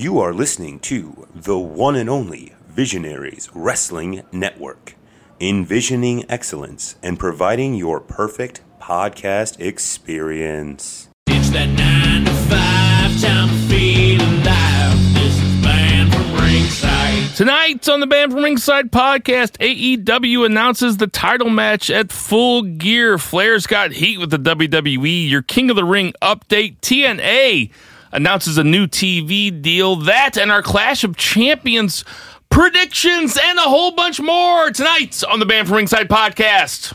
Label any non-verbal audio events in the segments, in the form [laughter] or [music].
You are listening to the one and only Visionaries Wrestling Network, envisioning excellence and providing your perfect podcast experience. It's that nine to five time to feel alive. This is banned from ringside. Tonight on the Banned from Ringside podcast, AEW announces the title match at Full Gear. Flair's got heat with the WWE. Your King of the Ring update. TNA announces a new TV deal. That and our Clash of Champions predictions and a whole bunch more tonight on the Banned from Ringside podcast.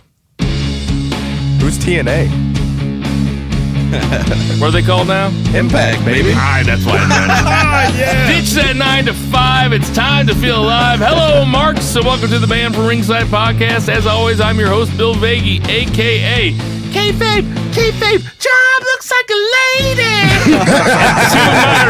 Who's TNA? [laughs] What are they called now? Impact, baby. All right, that's why. [laughs] Ah, yeah. Ditch that nine to five. It's time to feel alive. Hello, Marks, So, welcome to the Banned from Ringside podcast. As always, I'm your host, Bill Vagey, aka Kayfabe. Kayfabe. Job looks like a lady. to my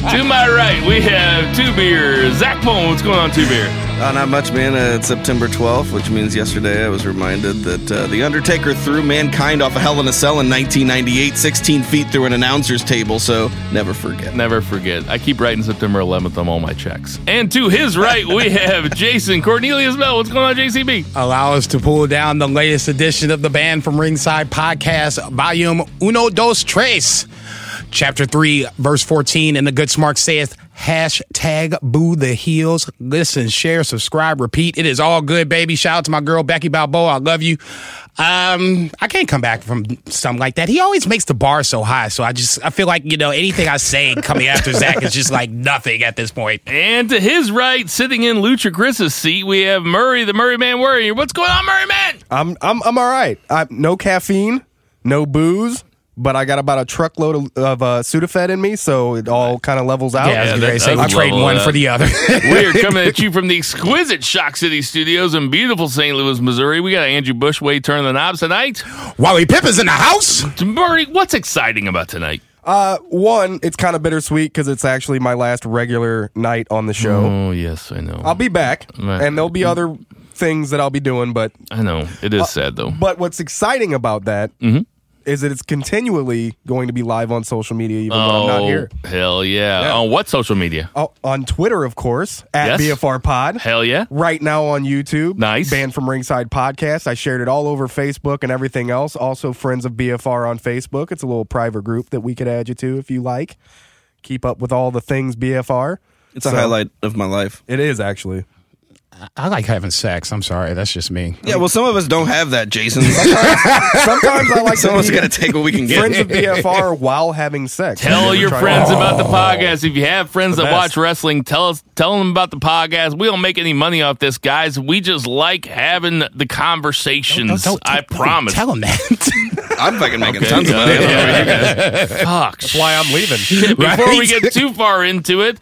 right, to my right, we have two beers. Zach Bone, what's going on, two beer? Uh, not much, man. Uh, it's September 12th, which means yesterday I was reminded that uh, The Undertaker threw mankind off a Hell in a Cell in 1998, 16 feet through an announcer's table, so never forget. Never forget. I keep writing September 11th on all my checks. And to his right, we [laughs] have Jason Cornelius Bell. What's going on, JCB? allow us to pull down the latest edition of the Banned from Ringside podcast, volume uno dos tres, chapter 3, verse 14. And the good smart saith, hashtag boo the heels. Listen, share, subscribe, repeat. It is all good, baby. Shout out to my girl, Becky Balboa. I love you. Um, I can't come back from something like that. He always makes the bar so high. So I just, I feel like, you know, anything I say coming after Zach is just like nothing at this point. And to his right, sitting in Lucha Chris's seat, we have Murray, the Murray Man Warrior. What's going on, Murray Man? I'm I'm I'm all right. I, no caffeine, no booze, but I got about a truckload of, of uh, Sudafed in me, so it all kind of levels out. Yeah, I was Yeah, gonna that say, does I'm trading level one up. for the other. [laughs] we are [laughs] coming at you from the exquisite Shock City Studios in beautiful St. Louis, Missouri. We got Andrew Bushway turning the knobs tonight. Wally Pip is in the house. Murray, what's exciting about tonight? Uh, one, it's kind of bittersweet because it's actually my last regular night on the show. Oh, yes, I know. I'll be back, Right. and there'll be other things that I'll be doing. But I know. It is sad, though. but what's exciting about that is Mm-hmm. that it's continually going to be live on social media, even when I'm not here. Oh, hell yeah. Yeah. On what social media? Oh, on Twitter, of course, at Yes. BFR Pod. Hell yeah. right now on YouTube. Nice. Banned from Ringside Podcast. I shared it all over Facebook and everything else. Also, Friends of BFR on Facebook. It's a little private group that we could add you to if you like. Keep up with all the things BFR. It's a highlight of my life. It is actually. I like having sex. I'm sorry. That's just me. Yeah, well, some of us don't have that, Jason. [laughs] Sometimes I like some of us got to take what we can get. friends of BFR while having sex. Tell your Try- friends about the oh. podcast. If you have friends The that best. watch wrestling, tell us, tell them about the podcast. We don't make any money off this, guys. We just like having the conversations. Don't- don't- I don't promise. Tell him that. [laughs] I'm fucking making Okay, tons of yeah, money. yeah, you guys- [laughs] Fuck. That's why I'm leaving. Before we get too far into it,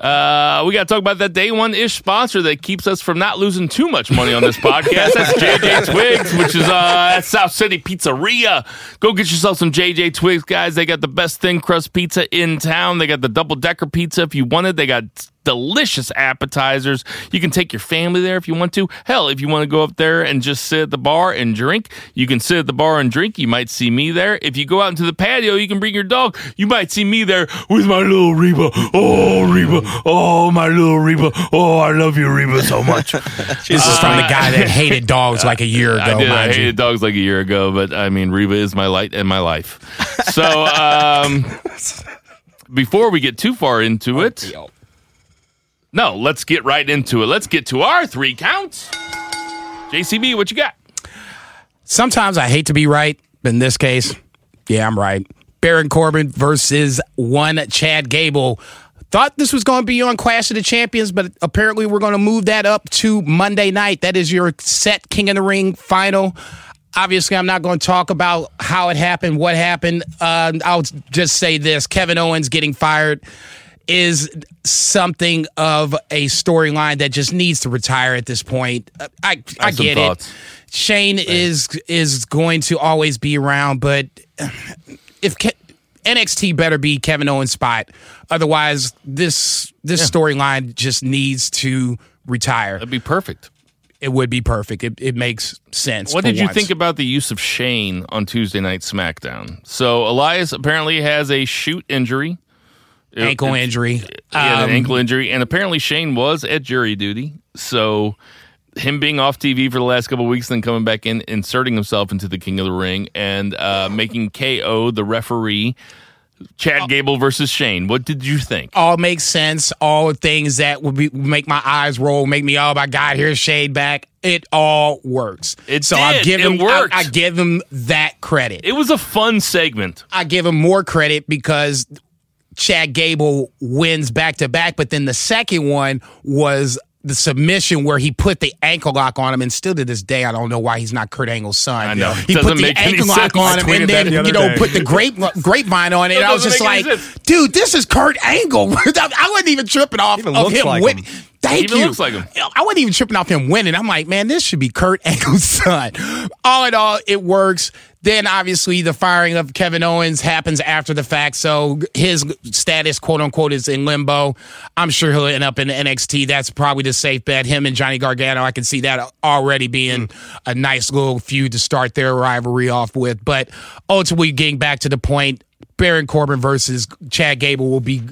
uh, we got to talk about that day one ish sponsor that keeps us from not losing too much money on this podcast. That's JJ Twigs, which is uh, at South City Pizzeria. Go get yourself some JJ Twigs, guys. They got the best thin crust pizza in town. They got the double decker pizza if you want it. They got delicious appetizers. You can take your family there if you want to. Hell, if you want to go up there and just sit at the bar and drink, you can sit at the bar and drink. You might see me there. If you go out into the patio, you can bring your dog. You might see me there with my little Reba. Oh, Reba. Oh, my little Reba. Oh, I love you, Reba, so much. [laughs] this is from the guy that hated dogs like a year [laughs] ago, I did. I mind hated you. dogs like a year ago, but I mean, Reba is my light and my life. So, um, [laughs] before we get too far into it, no, let's get right into it. Let's get to our three counts. JCB, what you got? Sometimes I hate to be right, but in this case, yeah, I'm right. Baron Corbin versus one Chad Gable. Thought this was going to be on Clash of the Champions, but apparently we're going to move that up to Monday night. That is your set King of the Ring final. Obviously, I'm not going to talk about how it happened, what happened. Uh, I'll just say this Kevin Owens getting fired is something of a storyline that just needs to retire at this point. Uh, I, I get thoughts. it. Shane is is going to always be around, but if Ke- NXT better be Kevin Owens' spot, otherwise this this storyline just needs to retire. That'd be perfect. It would be perfect. It, it makes sense. What did you once. think about the use of Shane on Tuesday Night SmackDown? So Elias apparently has a shoot injury, ankle It- injury? He had an Um, ankle injury, and apparently Shane was at jury duty. So him being off TV for the last couple of weeks, then coming back in, inserting himself into the King of the Ring, and uh, making KO the referee. Chad Gable versus Shane. What did you think? all makes sense. All the things that would be, make my eyes roll, make me, oh my God, here's Shane back. It all works. It so I did. give It him, I. I give him that credit. It was a fun segment. I give him more credit because Chad Gable wins back to back, but then the second one was the submission where he put the ankle lock on him, and still to this day, I don't know why he's not Kurt Angle's son. I know. he Doesn't put the ankle lock on him, and then the you know day. put the grape [laughs] grapevine on it. I was just like, dude, this is Kurt Angle. I wasn't even tripping off Even of him like him. Thank you. looks like him. I wasn't even tripping off him winning. I'm like, man, this should be Kurt [laughs] Angle's son. All in all, it works. Then obviously the firing of Kevin Owens happens after the fact, so his status, quote unquote, is in limbo. I'm sure he'll end up in NXT. That's probably the safe bet. Him and Johnny Gargano, I can see that already being a nice little feud to start their rivalry off with. But ultimately, getting back to the point, Baron Corbin versus Chad Gable will be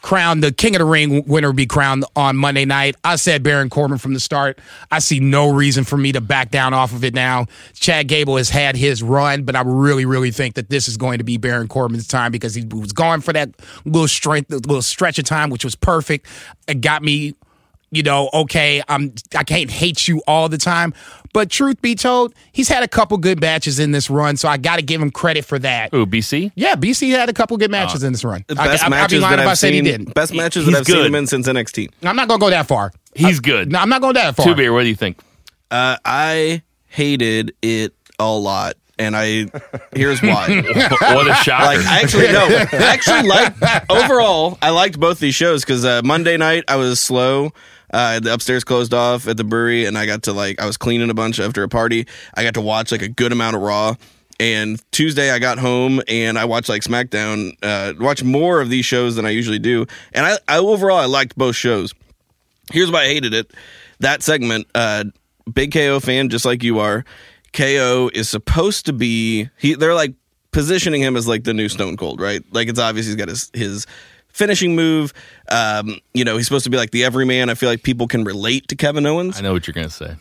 crowned. The King of the Ring winner will be crowned on Monday night. I said Baron Corbin from the start. I see no reason for me to back down off of it now. Chad Gable has had his run, but I really, really think that this is going to be Baron Corbin's time because he was going for that little strength, little stretch of time, which was perfect. It got me you know, okay, I'm I can't hate you all the time. But truth be told, he's had a couple good matches in this run, so I got to give him credit for that. Ooh, BC? Yeah, BC had a couple good matches in this run. The I, best I, I'd be matches lying that if I I've said seen. he didn't. Best matches He's that I've seen him in since NXT. I'm not gonna go that far. He's good. No, I'm not going that far. Two beer, what do you think? Uh, I hated it a lot, and I here's why. [laughs] what a shocker. like I actually no, I actually like overall. I liked both these shows because uh, Monday night I was slow. Uh, the upstairs closed off at the brewery, and I got to like I was cleaning a bunch after a party. I got to watch like a good amount of Raw. And Tuesday I got home and I watched like SmackDown, uh, watch more of these shows than I usually do. And I, I overall I liked both shows. Here's why I hated it. That segment, uh, big KO fan, just like you are. KO is supposed to be he. They're like positioning him as like the new Stone Cold, right? Like it's obvious he's got his his finishing move. Um, you know, he's supposed to be like the everyman. I feel like people can relate to Kevin Owens. I know what you're going to say.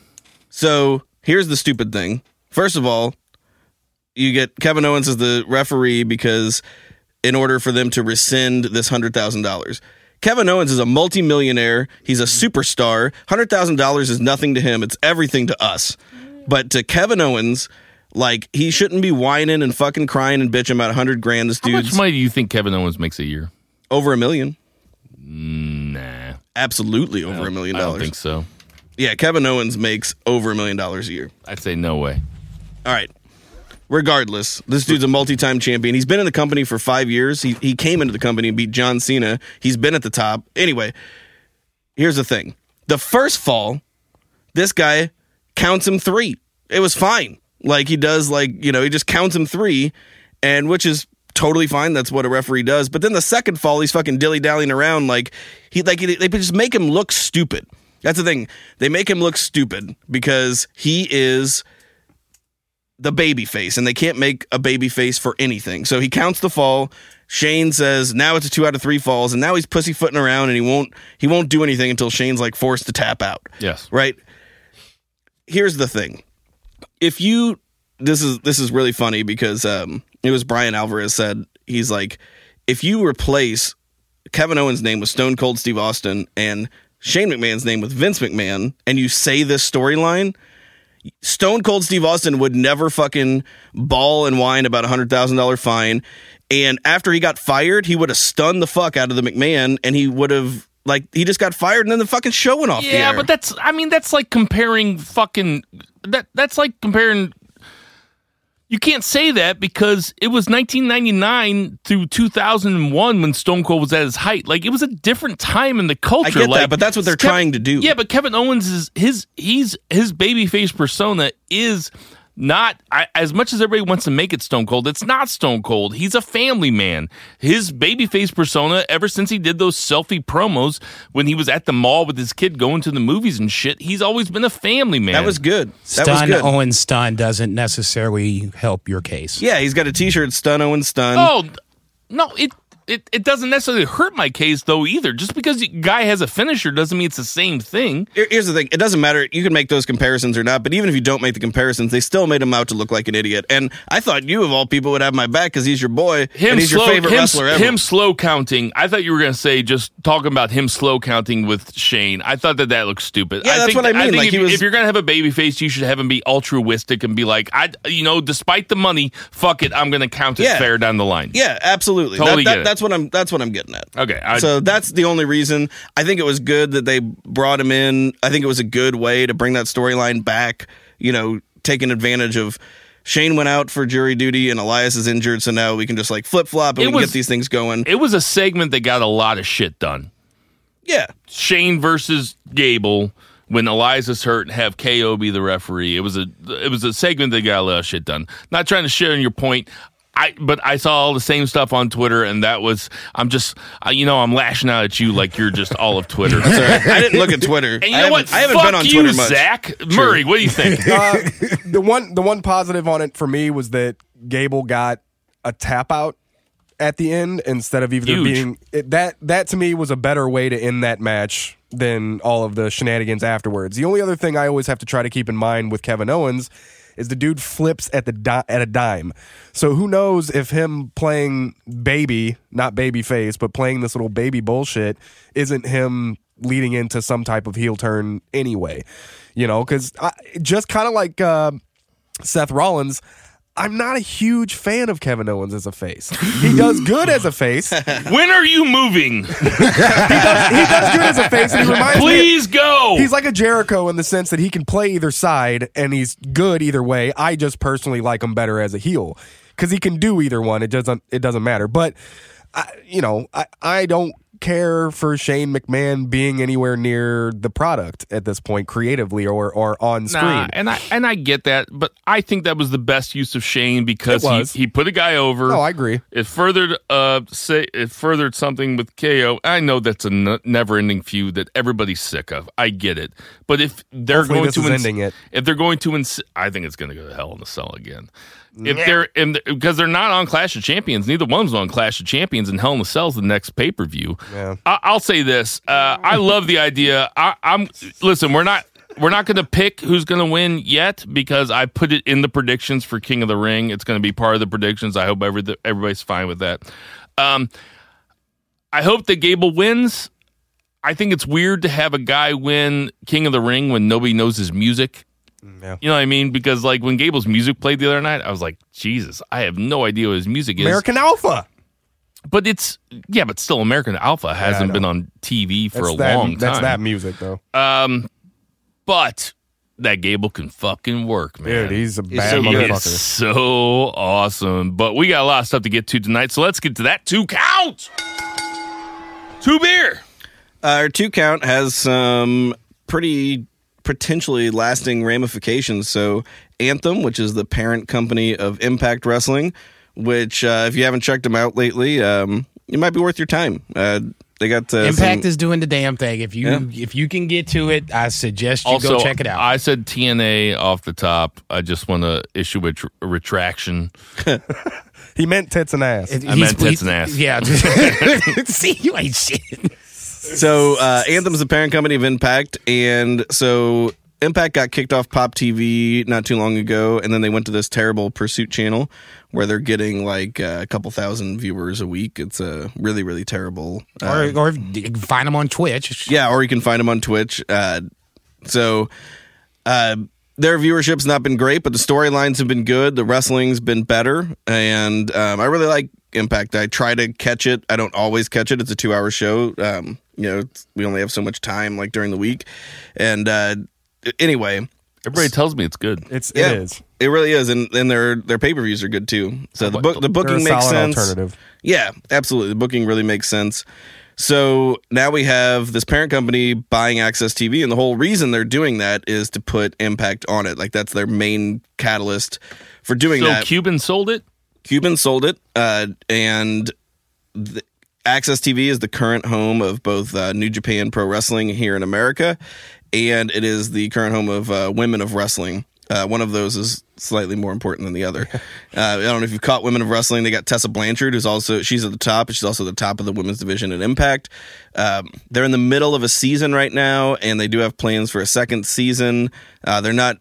So here's the stupid thing. First of all, you get Kevin Owens as the referee because in order for them to rescind this hundred thousand dollars. Kevin Owens is a multimillionaire. He's a superstar. Hundred thousand dollars is nothing to him. It's everything to us. But to Kevin Owens, like he shouldn't be whining and fucking crying and bitching about a hundred grand. This dude. How much money do you think Kevin Owens makes a year? Over a million. Nah. Absolutely over a million I don't dollars. think so. Yeah, Kevin Owens makes over a million dollars a year. I'd say no way. All right. Regardless, this dude's a multi-time champion. He's been in the company for five years. He he came into the company and beat John Cena. He's been at the top. Anyway, here's the thing: the first fall, this guy counts him three. It was fine. Like he does, like you know, he just counts him three, and which is totally fine. That's what a referee does. But then the second fall, he's fucking dilly dallying around like he like they just make him look stupid. That's the thing. They make him look stupid because he is the baby face and they can't make a baby face for anything. So he counts the fall. Shane says now it's a two out of three falls, and now he's pussyfooting around and he won't he won't do anything until Shane's like forced to tap out. Yes. Right? Here's the thing. If you this is this is really funny because um it was Brian Alvarez said he's like if you replace Kevin Owens' name with Stone Cold Steve Austin and Shane McMahon's name with Vince McMahon and you say this storyline, Stone Cold Steve Austin would never fucking bawl and whine about a hundred thousand dollar fine. And after he got fired, he would have stunned the fuck out of the McMahon, and he would have like he just got fired, and then the fucking show went off. Yeah, but that's I mean that's like comparing fucking that that's like comparing you can't say that because it was 1999 through 2001 when Stone Cold was at his height. Like it was a different time in the culture. I get that, but that's what they're Kevin- trying to do. Yeah, but Kevin Owens is his he's his babyface persona is not I, as much as everybody wants to make it Stone Cold. It's not Stone Cold. He's a family man. His babyface persona, ever since he did those selfie promos when he was at the mall with his kid going to the movies and shit, he's always been a family man. That was good. That was Stun good. Owen Stun doesn't necessarily help your case. Yeah, he's got a T-shirt, Stun Owen Stun. Oh no, it. It, it doesn't necessarily hurt my case though either. Just because the guy has a finisher doesn't mean it's the same thing. Here's the thing: it doesn't matter. You can make those comparisons or not, but even if you don't make the comparisons, they still made him out to look like an idiot. And I thought you, of all people, would have my back because he's your boy him and he's slow, your favorite him, wrestler ever. him slow counting. I thought you were going to say just talking about him slow counting with Shane. I thought that that looked stupid. Yeah, I that's think, what I mean. think Like, if, was- if you're going to have a baby face, you should have him be altruistic and be like, I, you know, despite the money, fuck it, I'm going to count it Yeah. fair down the line. yeah, absolutely. Totally That- get that- it. That's what I'm. That's what I'm getting at. Okay. I, so that's the only reason. I think it was good that they brought him in. I think it was a good way to bring that storyline back. You know, taking advantage of. Shane went out for jury duty and Elias is injured, so now we can just like flip flop and It we can was- get these things going. it was a segment that got a lot of shit done. yeah, Shane versus Gable when Elias is hurt and have KO be the referee. It was a it was a segment that got a lot of shit done. Not trying to share in your point. I but I saw all the same stuff on Twitter and that was I'm just uh, you know I'm lashing out at you like you're just all of Twitter. Sorry, I didn't look at Twitter. And you I know haven't- what? I haven't Fuck been on you, Twitter much. Zach Murray. What do you think? [laughs] uh, the one the one positive on it for me was that Gable got a tap out at the end instead of either Huge. being it, that that to me was a better way to end that match than all of the shenanigans afterwards. The only other thing I always have to try to keep in mind with Kevin Owens is the dude flips at the di- at a dime. So who knows if him playing baby, not baby face, but playing this little baby bullshit isn't him leading into some type of heel turn anyway. You know, cuz just kind of like uh, Seth Rollins, I'm not a huge fan of Kevin Owens as a face. He does good as a face. He does, [laughs] when are you moving? [laughs] he does good as a face. And he reminds me. Please go. He's like a Jericho in the sense that he can play either side and he's good either way. I just personally like him better as a heel because he can do either one. It doesn't. It doesn't matter. But I, you know, I I don't care for Shane McMahon being anywhere near the product at this point, creatively or or on screen. Nah, and I and I get that, but I think that was the best use of Shane because he, he put a guy over. No, I agree. It furthered uh say it furthered something with KO. I know that's a n- never-ending feud that everybody's sick of. I get it. But if they're Hopefully going to ins- ending it. if they're going to ins- I think it's going to go to hell in the cell again. If they're in because they're not on Clash of Champions, neither one's on Clash of Champions, and Hell in the Cell's the next pay per view. Yeah. I- I'll say this: uh, I love the idea. I- I'm listen. We're not we're not going to pick who's going to win yet because I put it in the predictions for King of the Ring. It's going to be part of the predictions. I hope every, everybody's fine with that. Um, I hope that Gable wins. I think it's weird to have a guy win King of the Ring when nobody knows his music. Yeah. You know what I mean? Because like when Gable's music played the other night, I was like, Jesus, I have no idea what his music is. American Alpha. But it's yeah, but still American Alpha hasn't know. been on TV for That's a that, long time. That's that music though. Um, but that Gable can fucking work, man. Dude, he's a bad so He good. is motherfucker. so awesome. But we got a lot of stuff to get to tonight, so let's get to that two count. Two beer. Uh, our two count has some pretty potentially lasting ramifications. So, Anthem, which is the parent company of Impact Wrestling, which uh, if you haven't checked them out lately, um, it might be worth your time. Uh, they got uh, Impact some- is doing the damn thing. If you Yeah. if you can get to it, I suggest you Also, go check it out. I said TNA off the top. I just want to issue a, tr- a retraction. [laughs] He meant tits and ass. It- I he's- meant tits he's- and ass. [laughs] Yeah. [laughs] See, you ain't shit. So uh, Anthem's the parent company of Impact, and so Impact got kicked off Pop TV not too long ago, and then they went to this terrible Pursuit channel where they're getting like uh, a couple thousand viewers a week. It's a really really terrible. uh, Or, or you can find them on Twitch. yeah, or you can find them on Twitch. Uh, so uh, their viewership's not been great, but the storylines have been good. The wrestling's been better, and um, I really like Impact. I try to catch it. I don't always catch it. It's a two-hour show. Um, you know, we only have so much time, like during the week. And uh, anyway, Everybody tells me it's good. It's yeah, it is. It really is, and and their their pay per views are good too. So the book the booking a makes solid sense. alternative. Yeah, absolutely. The booking really makes sense. So now we have this parent company buying AXS TV, and the whole reason they're doing that is to put Impact on it. Like that's their main catalyst for doing So that. Cuban sold it. Cuban sold it, uh, and the, AXS TV is the current home of both uh, New Japan Pro Wrestling here in America, and it is the current home of uh, Women of Wrestling. Uh, one of those is slightly more important than the other. [laughs] Uh, I don't know if you've caught Women of Wrestling. They got Tessa Blanchard, who's also she's at the top. She's also the top of the women's division at Impact. Um, they're in the middle of a season right now, and they do have plans for a second season. Uh, they're not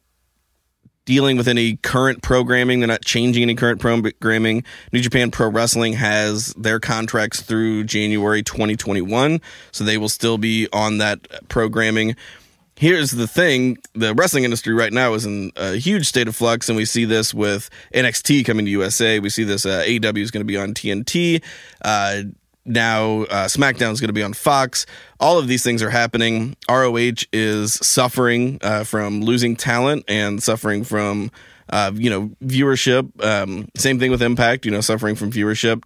dealing with any current programming. They're not changing any current programming. New Japan Pro Wrestling has their contracts through January 2021, so they will still be on that programming. Here's the thing the wrestling industry right now is in a huge state of flux, and we see this with NXT coming to USA. We see this uh, AEW is going to be on TNT. Uh, now uh, SmackDown is going to be on Fox. All of these things are happening. ROH is suffering uh, from losing talent and suffering from uh, you know viewership. Um, same thing with Impact. You know, suffering from viewership,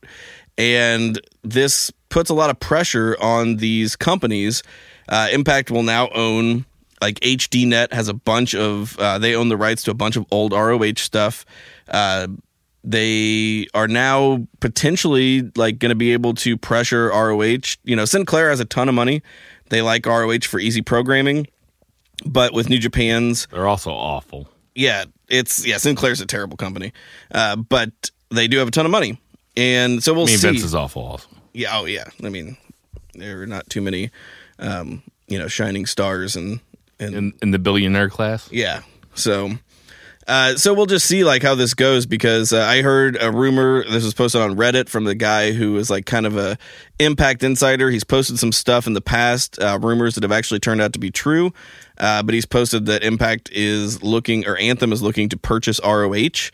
and this puts a lot of pressure on these companies. Uh, Impact will now own like HDNet has a bunch of uh, they own the rights to a bunch of old ROH stuff. They are now potentially like going to be able to pressure ROH. You know, Sinclair has a ton of money. They like ROH for easy programming, but with New Japan's, They're also awful. yeah, it's yeah, Sinclair's a terrible company, uh, but they do have a ton of money, and so we'll I mean, see. Vince is awful. Also, Yeah, oh yeah. I mean, there are not too many, um, you know, shining stars and and in in the billionaire class. yeah. So, uh, so we'll just see like how this goes because uh, I heard a rumor. This was posted on Reddit from the guy who is like kind of a Impact insider. He's posted some stuff in the past, uh, rumors that have actually turned out to be true. Uh, but he's posted that Impact is looking or Anthem is looking to purchase ROH.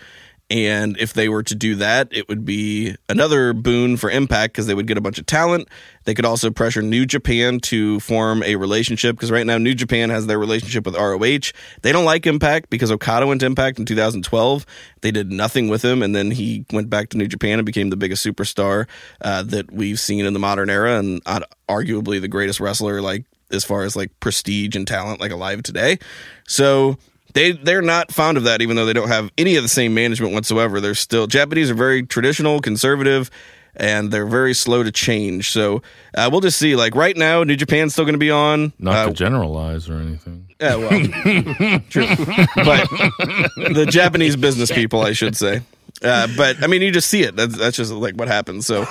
And if they were to do that, it would be another boon for Impact because they would get a bunch of talent. They could also pressure New Japan to form a relationship because right now New Japan has their relationship with ROH. They don't like Impact because Okada went to Impact in 2012. They did nothing with him, and then he went back to New Japan and became the biggest superstar uh, that we've seen in the modern era, and uh, arguably the greatest wrestler, like as far as like prestige and talent, like alive today. So they they're not fond of that, even though they don't have any of the same management whatsoever. They're still Japanese are very traditional, conservative, and they're very slow to change. So uh, we'll just see. Like right now, New Japan's still going to be on. Not Uh, to generalize or anything. yeah, well, [laughs] true. But the Japanese business people, I should say. Uh, but I mean, you just see it. That's, that's just like what happens. So you'll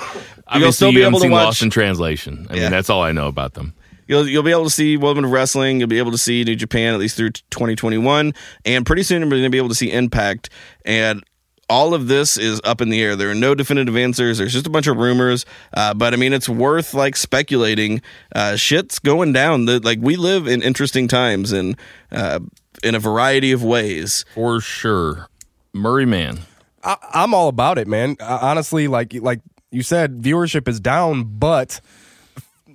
Obviously, still you be able to watch. Lost in Translation. I Yeah. mean, that's all I know about them. You'll you'll be able to see Women of Wrestling. You'll be able to see New Japan at least through 2021, and pretty soon we're going to be able to see Impact. And all of this is up in the air. There are no definitive answers. There's just a bunch of rumors. Uh, but I mean, it's worth like speculating. Uh, shit's going down. The, like we live in interesting times and uh, in a variety of ways. For sure. Murray Man. I, I'm all about it, man. Uh, honestly, like like you said, viewership is down, but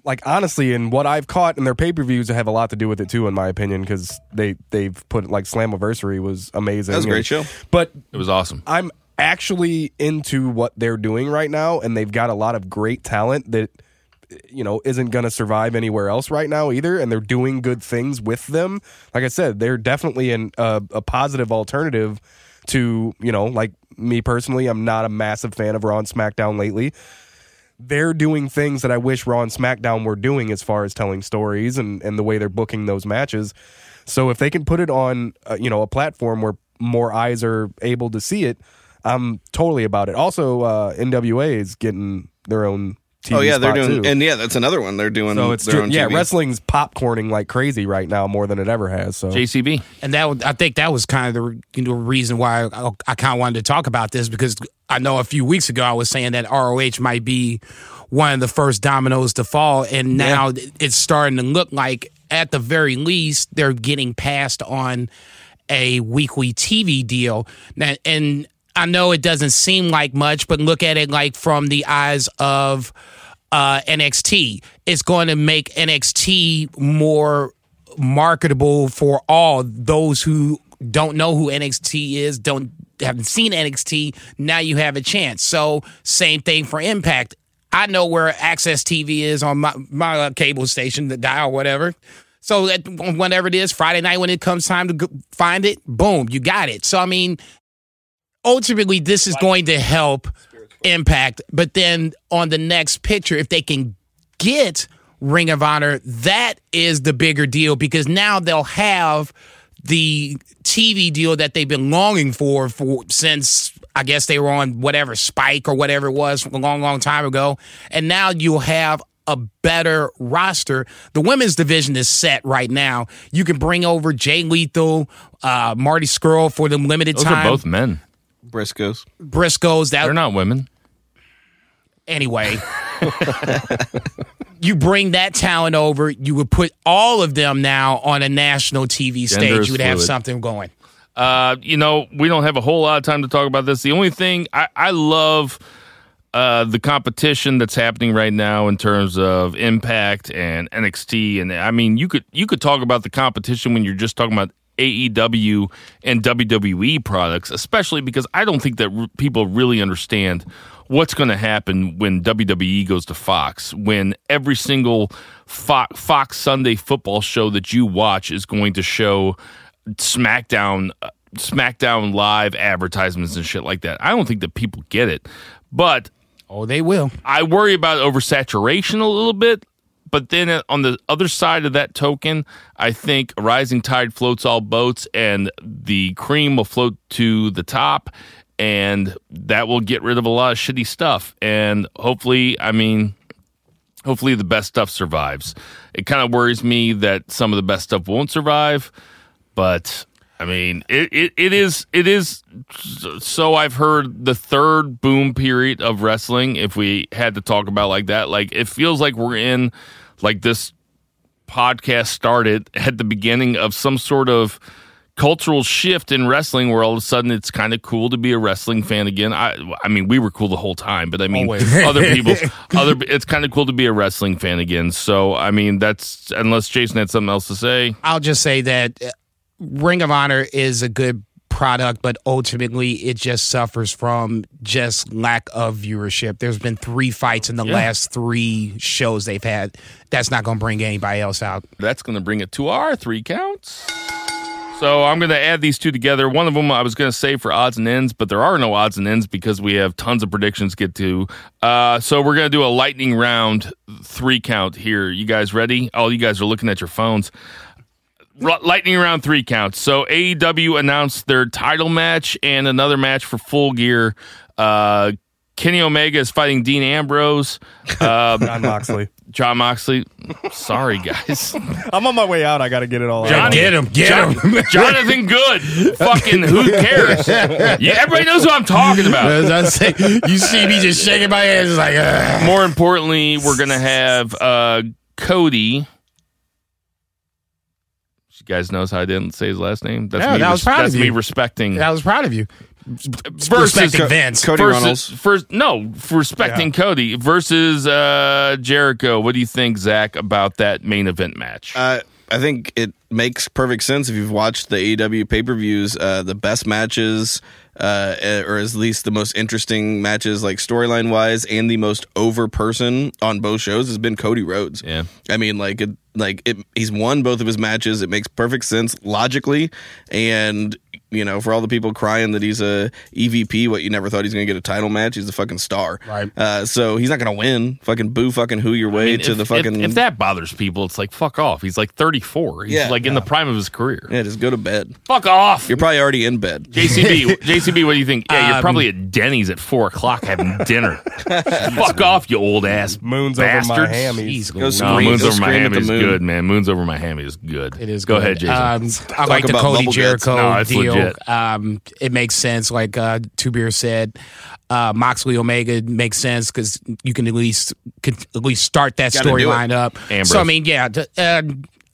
like honestly, in what I've caught in their pay per views, have a lot to do with it too, in my opinion, because they they've put like Slammiversary was amazing. That was a great And- show. But It was awesome. I'm actually into what they're doing right now, and they've got a lot of great talent that you know isn't going to survive anywhere else right now either. And they're doing good things with them. Like I said, they're definitely an, a, a positive alternative to you know, like me personally. I'm not a massive fan of Raw and SmackDown lately. They're doing things that I wish Raw and SmackDown were doing as far as telling stories and, and the way they're booking those matches. So if they can put it on, uh, you know, a platform where more eyes are able to see it, I'm totally about it. Also, uh, NWA is getting their own. TV oh yeah, they're doing, too. and yeah, that's another one. They're doing. so it's their ju- own yeah, TV. wrestling's popcorning like crazy right now, more than it ever has. So JCB. And that was- I think that was kind of the you know, reason why I, I kind of wanted to talk about this because I know a few weeks ago I was saying that ROH might be one of the first dominoes to fall, and now it's starting to look like at the very least they're getting passed on a weekly TV deal. Now, and I know it doesn't seem like much, but look at it like from the eyes of uh, NXT. It's going to make NXT more marketable for all those who don't know who NXT is, don't haven't seen NXT. Now you have a chance. So same thing for Impact. I know where AXS TV is on my my uh, cable station, the dial, whatever. So whenever it is Friday night when it comes time to find it, boom, you got it. So I mean, ultimately, this is going to help Impact. But then on the next picture, if they can get Ring of Honor, that is the bigger deal because now they'll have the TV deal that they've been longing for for since I guess they were on whatever Spike or whatever it was a long, long time ago, and now you'll have a better roster. The women's division is set right now. You can bring over Jay Lethal, uh, Marty Scurll for the limited Those time. are both men. Briscoes. Briscoes. That They're not women. anyway. [laughs] you bring that talent over, you would put all of them now on a national TV Gender stage. is You would have fluid. something going. Uh, you know, we don't have a whole lot of time to talk about this. The only thing I, I love uh, the competition that's happening right now in terms of Impact and NXT, and I mean, you could you could talk about the competition when you're just talking about AEW and WWE products, especially because I don't think that r- people really understand what's going to happen when WWE goes to Fox. When every single Fox, Fox Sunday football show that you watch is going to show SmackDown uh, SmackDown live advertisements and shit like that. I don't think that people get it. But Oh, they will. I worry about oversaturation a little bit. But then on the other side of that token, I think a rising tide floats all boats, and the cream will float to the top, and that will get rid of a lot of shitty stuff. And hopefully, I mean, hopefully the best stuff survives. It kind of worries me that some of the best stuff won't survive, but I mean, it, it, it is it is so I've heard the third boom period of wrestling. If we had to talk about like that, like it feels like we're in like this podcast started at the beginning of some sort of cultural shift in wrestling where all of a sudden it's kind of cool to be a wrestling fan again. I I mean we were cool the whole time, but I mean [laughs] other people other it's kind of cool to be a wrestling fan again. So I mean that's unless Jason had something else to say. I'll just say that Ring of Honor is a good product, but ultimately it just suffers from just lack of viewership. There's been three fights in the Yeah. last three shows they've had. That's not going to bring anybody else out. That's going to bring it to our three counts. So I'm going to add these two together. One of them I was going to say for odds and ends, but there are no odds and ends because we have tons of predictions to get to. Uh, so we're going to do a lightning round three count here. You guys ready? All you guys are looking at your phones. R- lightning round three counts. So AEW announced their title match and another match for Full Gear. Uh, Kenny Omega is fighting Dean Ambrose. Uh, Jon Moxley. Jon Moxley. Sorry, guys. [laughs] I'm on my way out. I got to get it all out. Johnny, Get him, get Jon- him. [laughs] Jonathan Good. Fucking who cares? Yeah, everybody knows who I'm talking about. [laughs] Say, you see me just shaking my head, it's like, Ugh. More importantly, we're gonna have uh, Cody. You guys knows how I didn't say his last name. That's Yeah, me. that was proud that's of me you. respecting. I was proud of you. versus Respecting Vince. Cody versus, Runnels. First, no, for respecting Cody versus uh, Jericho. What do you think, Zach, about that main event match? Uh, I think it makes perfect sense if you've watched the AEW pay per views. Uh, the best matches, uh, or at least the most interesting matches, like storyline wise, and the most over person on both shows has been Cody Rhodes. Yeah. I mean, like, it, like it, he's won both of his matches. It makes perfect sense logically, and you know, for all the people crying that he's a EVP, what you never thought he's going to get a title match, he's a fucking star. Right. Uh, so he's not going to win. Fucking boo, fucking who your way I mean, to if, the fucking. if, if that bothers people, it's like fuck off. He's like 34. He's Yeah. like in the prime of his career. yeah, just go to bed. Fuck off. You're probably already in bed. JCB, [laughs] JCB, what do you think? Yeah, you're Um, probably at Denny's at four o'clock having dinner. [laughs] Fuck off, you old ass Moon's over bastards. Miami. Go Louise. scream. No, Moon's Go over scream Miami at the is moon. good, man. Moon's over Miami is good. It is Go good. ahead, Jason. Um, I like the Cody. Jericho No, it's deal. Um, it makes sense. Like uh, Two Beer said, uh, Moxley Omega makes sense because you can at least can at least start that it. storyline up. Ambrose. So I mean, yeah. t- uh,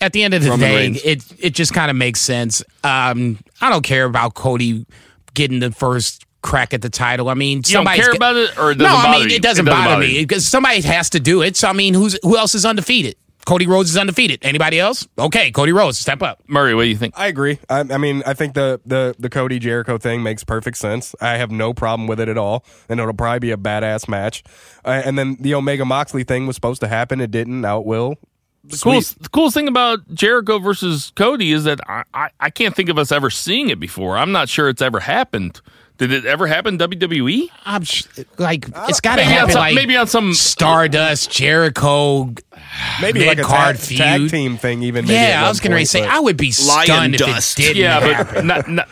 at the end of the Roman day, Reigns. it it just kind of makes sense. Um, I don't care about Cody getting the first crack at the title. I mean, you don't somebody's care about it, or it no, I mean you? it doesn't, bother, me because somebody has to do it. So I mean, who's who else is undefeated? Cody Rhodes is undefeated. Anybody else? Okay, Cody Rhodes, step up. Murray, what do you think? I agree. I, I mean, I think the, the the Cody Jericho thing makes perfect sense. I have no problem with it at all, and it'll probably be a badass match. Uh, and then the Omega Moxley thing was supposed to happen. It didn't. Now it will. The coolest, the coolest thing about Jericho versus Cody is that I, I, I can't think of us ever seeing it before. I'm not sure it's ever happened. Did it ever happen WWE? I'm sh- like, it's got to Maybe on happen. some- like maybe on some- Stardust, Jericho. Maybe like a Mid-card tag, tag feud. team thing. Even maybe at Yeah, I one was going to point, say but- I would be Lion stunned if dust. it didn't Yeah, happen. but not, not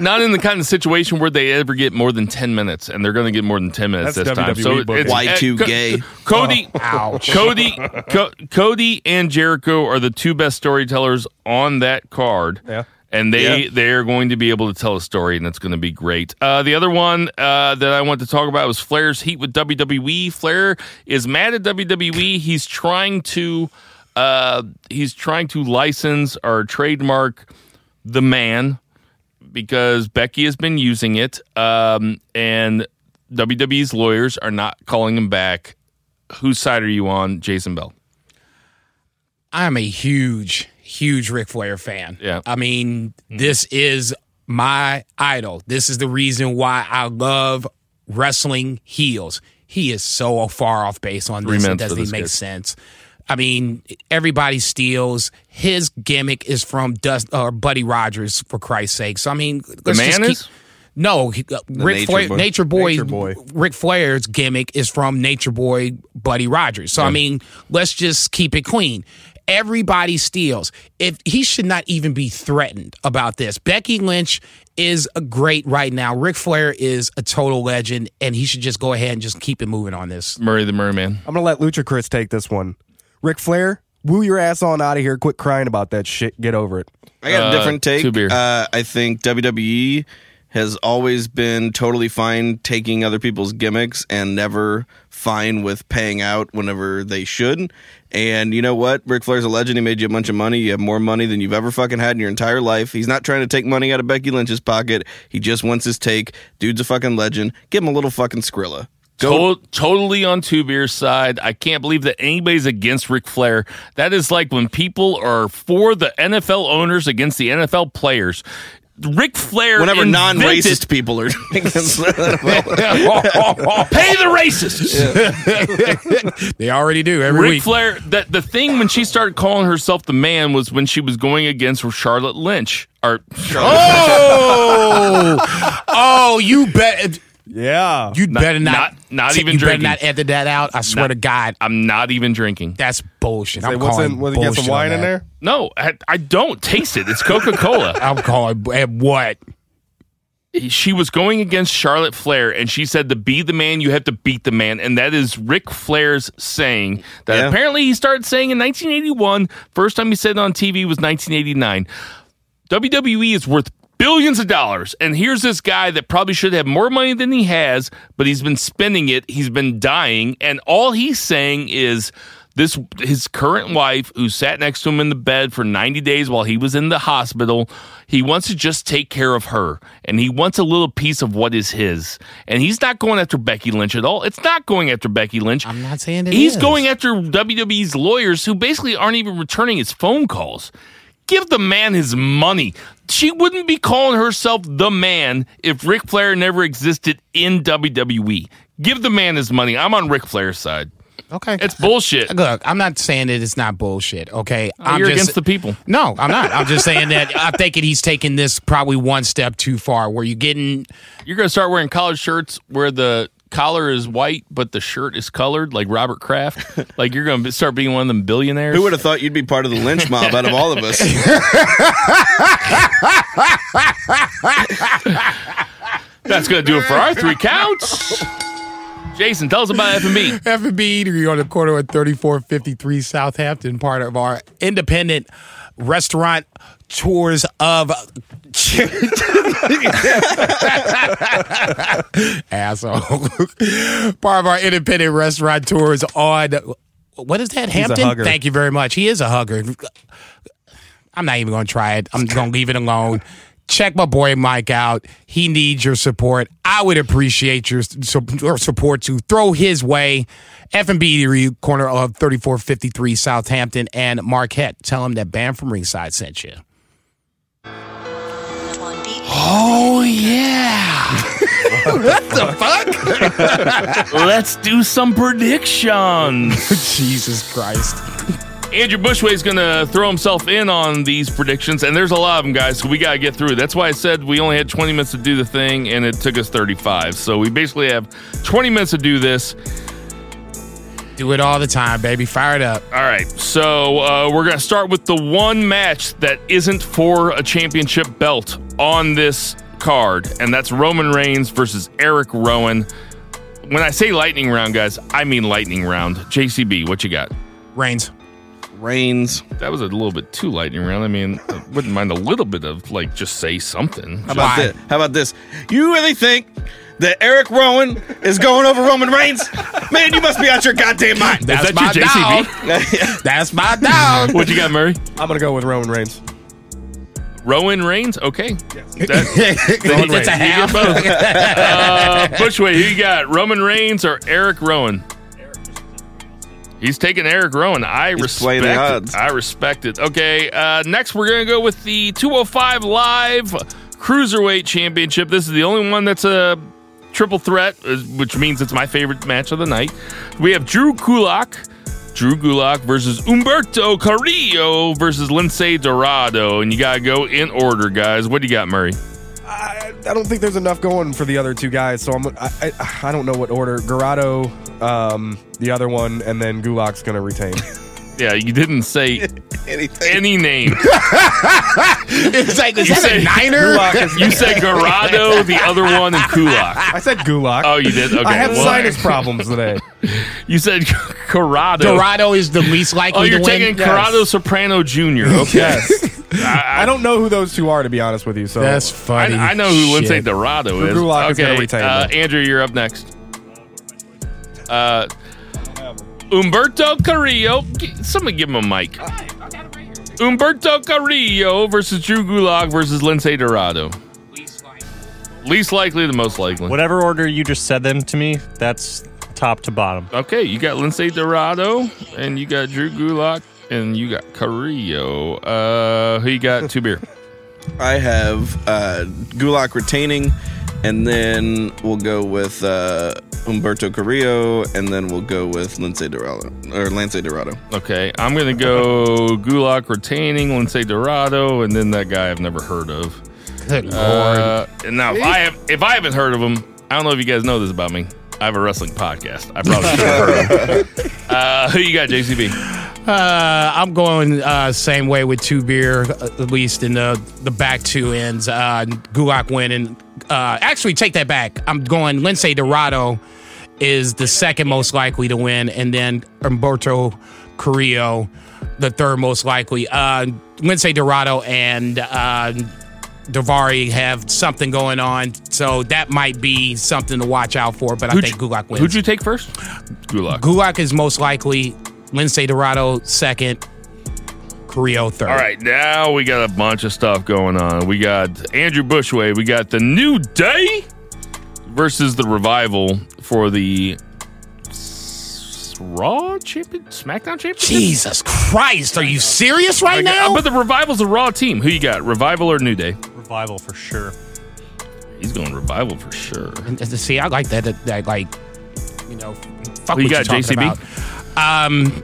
not in the kind of situation where they ever get more than ten minutes, and they're going to get more than ten minutes That's this time. WWE So booking. it's Y2 uh, Co- gay. Cody, Ouch. Cody, Co- Cody, and Jericho are the two best storytellers on that card. Yeah. And they Yeah. they are going to be able to tell a story, and it's going to be great. Uh, the other one uh, that I want to talk about was Flair's heat with WWE. Flair is mad at WWE. He's trying to uh, he's trying to license or trademark the man because Becky has been using it, um, and WWE's lawyers are not calling him back. Whose side are you on, Jason Bell? I'm a huge, huge Ric Flair fan. Yeah. I mean, this is my idol. This is the reason why I love wrestling heels. He is so far off base on Three this. It doesn't this even make kid. sense. I mean, everybody steals. His gimmick is from Dust or Buddy Rogers, for Christ's sake. So I mean, let's man just keep, is? No, he, uh, Ric Nature Flair, Boy. Nature Boy, Nature Boy. Ric Flair's gimmick is from Nature Boy Buddy Rogers. So I mean, let's just keep it clean. Everybody steals. If he should not even be threatened about this. Becky Lynch is a great right now. Ric Flair is a total legend, and he should just go ahead and just keep it moving on this. Murray the Murray Man. I'm gonna let Lucha Chris take this one. Ric Flair, woo your ass on out of here. Quit crying about that shit. Get over it. I got Uh, a different take. two beer. Uh, I think WWE has always been totally fine taking other people's gimmicks and never fine with paying out whenever they should. And you know what? Ric Flair's a legend. He made you a bunch of money. You have more money than you've ever fucking had in your entire life. He's not trying to take money out of Becky Lynch's pocket. He just wants his take. Dude's a fucking legend. Give him a little fucking Skrilla. Go. To- totally on Two Beer's side. I can't believe that anybody's against Ric Flair. That is like when people are for the NFL owners against the NFL players. Ric Flair. Whenever non-racist people are against [laughs] uh, [laughs] Pay the racists. [laughs] They already do every Ric week. Flair. That the thing when she started calling herself the man was when she was going against Charlotte Lynch. Or Charlotte oh, oh, you bet. Yeah. You better not. not- not even you drinking. better not edit that out. I swear Not- to God, I'm not even drinking. that's bullshit. Say, I'm what's calling in? Was it get bullshit some on wine in that. there? No, I, I don't taste it. It's Coca Cola. [laughs] I'm calling eh, what? she was going against Charlotte Flair, and she said, "To be the man, you have to beat the man," and that is Ric Flair's saying that Yeah. apparently he started saying in 1981. First time he said it on TV was 1989. WWE is worth billions of dollars, and here's this guy that probably should have more money than he has, but he's been spending it. He's been dying, and all he's saying is. This his current wife, who sat next to him in the bed for 90 days while he was in the hospital, he wants to just take care of her, and he wants a little piece of what is his. And he's not going after Becky Lynch at all. It's not going after Becky Lynch. I'm not saying it He's is. going after WWE's lawyers, who basically aren't even returning his phone calls. Give the man his money. She wouldn't be calling herself the man if Ric Flair never existed in WWE. Give the man his money. I'm on Ric Flair's side. Okay, It's bullshit. Look, I'm not saying that it's not bullshit. Okay, oh, I'm You're just, against the people. No, I'm not. I'm just saying that I think that he's taking this probably one step too far. Where you're getting You're going to start wearing college shirts where the collar is white, but the shirt is colored, like Robert Kraft. [laughs] like you're going to start being one of them billionaires. Who would have thought you'd be part of the lynch mob out of all of us? [laughs] That's going to do it for our three counts. Jason, tell us about F&B. F&B Eatery on the corner of 3453 Southampton, part of our independent restaurant tours of [laughs] asshole. part of our independent restaurant tours on what is that? Hampton. Thank you very much. He is a hugger. I'm not even going to try it. I'm going to leave it alone. Check my boy Mike out. He needs your support. I would appreciate your your support to throw his way. F&B corner of 3453 Southampton and Marquette. Tell him that Bam from Ringside sent you. Oh yeah. [laughs] What the fuck? Let's do some predictions. [laughs] Jesus Christ. Andrew Bushway is going to throw himself in on these predictions, and there's a lot of them, guys. So we got to get through. That's why I said we only had 20 minutes to do the thing, and it took us 35. So we basically have 20 minutes to do this. Do it all the time, baby. Fire it up. All right, so uh, we're going to start with the one match that isn't for a championship belt on this card, and that's Roman Reigns versus Eric Rowan. When I say lightning round, guys, I mean lightning round. JCB, what you got? Reigns. Reigns. That was a little bit too lightning round. I mean, I wouldn't mind a little bit of like just say something. How about Why? this? How about this? You really think that Eric Rowan is going over Roman Reigns? Man, you must be out your goddamn mind. That's that my your JCB? dog. [laughs] That's my dog. What you got, Murray? I'm gonna go with Roman Reigns. Rowan Reigns? Okay. That- [laughs] it's a you half. get both. uh, Bushway, who you got? Roman Reigns or Eric Rowan? He's taking Eric Rowan. I respect playing the it. odds. I respect it. Okay, uh, next we're going to go with the 205 Live Cruiserweight Championship. This is the only one that's a triple threat, uh, which means it's my favorite match of the night. We have Drew Gulak. Drew Gulak versus Humberto Carrillo versus Lince Dorado. And you got to go in order, guys. What do you got, Murray? I, I don't think there's enough going for the other two guys, so I'm I, I, I don't know what order. Garado, um, the other one, and then Gulak's gonna retain. [laughs] Yeah, you didn't say [laughs] Anything. any name. [laughs] It's like, is You that a niner? Gulak is- You said Garado, the other one, and Kulak. I said Gulak. Oh, you did? Okay. I have well, sinus problems today. You said Corrado. Dorado is the least likely Oh, you're to taking win. Yes. Corrado Soprano Jr. Okay. Yes. I, I don't know who those two are to be honest with you. So That's I, funny. I know who Lindsay Shit. Dorado is. Gulak is okay. gonna retain, uh, though. Andrew, you're up next. Uh, Humberto Carrillo. Somebody give him a mic. Humberto Carrillo versus Drew Gulak versus Lindsay Dorado. Least likely the most likely. Whatever order you just said them to me, that's top to bottom. Okay, you got Lindsay Dorado, and you got Drew Gulak, and you got Carrillo. Uh, who you got? Two beer. [laughs] I have uh, Gulak retaining, and then we'll go with uh, Humberto Carrillo, and then we'll go with Lince Dorado or Lance Dorado. Okay, I'm gonna go Gulak retaining Lindsay Dorado, and then that guy I've never heard of. Good lord. Uh, and now if I have, if I haven't heard of him, I don't know if you guys know this about me. I have a wrestling podcast. I probably should have heard of. [laughs] Uh, who you got, JCB? Uh, I'm going uh, same way with two beer, at least in the the back two ends. Uh, Gulak winning. Uh, actually, take that back. I'm going Lince Dorado is the second most likely to win, and then Humberto Carrillo, the third most likely. Uh, Lindsay Dorado and uh, Daivari have something going on, so that might be something to watch out for. But I think Gulak wins. Who'd you take first? Gulak. Gulak is most likely. Lindsay Dorado second. Carrillo third. All right, now we got a bunch of stuff going on. We got Andrew Bushway. We got the New Day versus the Revival for the Raw champion, SmackDown championship. Jesus Christ, are you serious right now? uh, but the Revival's a Raw team. Who you got? Revival or New Day? Revival for sure. He's going Revival for sure. And- and See, I like that. That, that, like, you know, fuck Who you what got, you're talking JCB? about. Um,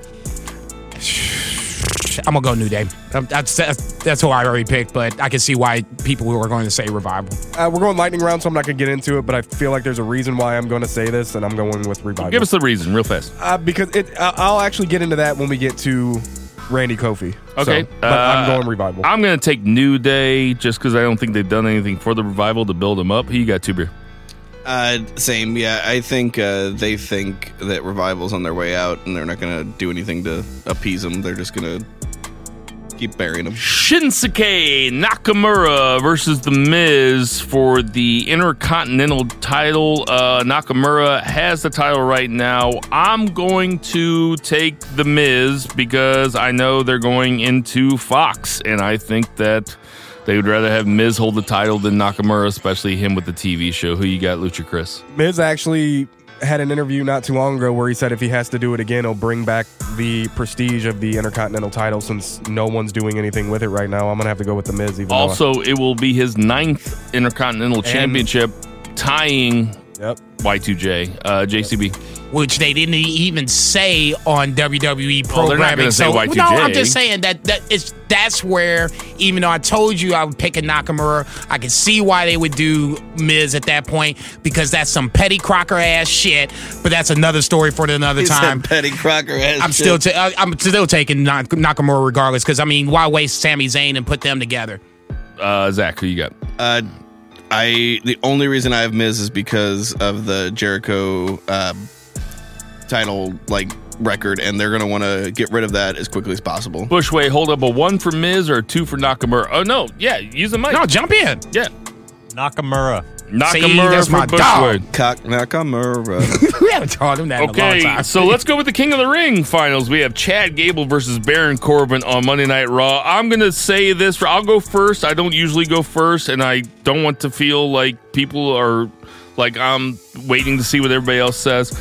[sighs] I'm gonna go New Day. Um, That's that's, that's who I already picked, but I can see why people were going to say Revival. uh, we're going lightning round, so I'm not gonna get into it. But I feel like there's a reason why I'm going to say this, and I'm going with revival. Give us the reason, real fast. uh, because it. Uh, I'll actually get into that when we get to Randy Kofi. So, Okay, but I'm uh, going revival. I'm going to take New Day just because I don't think they've done anything for the Revival to build them up. Who you got, Tuber? Uh, same, yeah. I think uh, they think that Revival's on their way out, and they're not going to do anything to appease them. They're just going to keep burying them. Shinsuke Nakamura versus The Miz for the Intercontinental title. Uh, Nakamura has the title right now. I'm going to take The Miz because I know they're going into Fox, and I think that They would rather have Miz hold the title than Nakamura, especially him with the TV show. Who you got, Lucha Chris? Miz actually had an interview not too long ago where he said if he has to do it again, he'll bring back the prestige of the Intercontinental title since no one's doing anything with it right now. I'm gonna have to go with the Miz. Even Also, it will be his ninth Intercontinental Championship, tying yep. Y2J, uh, JCB. which they didn't even say on WWE Well, they're not programming. gonna say so Y2J. no, I'm just saying that that it's that's where even though I told you I would pick a Nakamura, I can see why they would do Miz at that point because that's some petty Crocker ass shit. But that's another story for another He time. Petty Crocker ass I'm shit. still ta- I- I'm still taking Nak- Nakamura regardless because I mean why waste Sami Zayn and put them together? Uh, Zach, who you got? Uh, I the only reason I have Miz is because of the Jericho uh, title like record, and they're gonna want to get rid of that as quickly as possible. Bushway, hold up a one for Miz or a two for Nakamura? Oh, no. Yeah, use the mic. No, jump in. Yeah. Nakamura. Nakamura that's for my Bushway. dog. Cock Nakamura. [laughs] we haven't told him that in a long Okay, time. so let's go with the King of the Ring finals. We have Chad Gable versus Baron Corbin on Monday Night Raw. I'm going to say this. I'll go first. I don't usually go first, and I don't want to feel like people are like I'm waiting to see what everybody else says.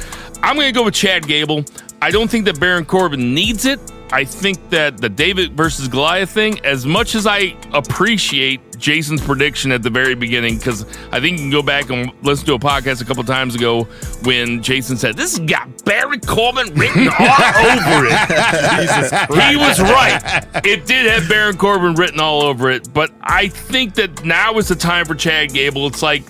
I'm going to go with Chad Gable. I don't think that Baron Corbin needs it. I think that the David versus Goliath thing, as much as I appreciate Jason's prediction at the very beginning, because I think you can go back and listen to a podcast a couple times ago when Jason said, This has got Baron Corbin written [laughs] all over it. he was right. It did have Baron Corbin written all over it, but I think that now is the time for Chad Gable. It's like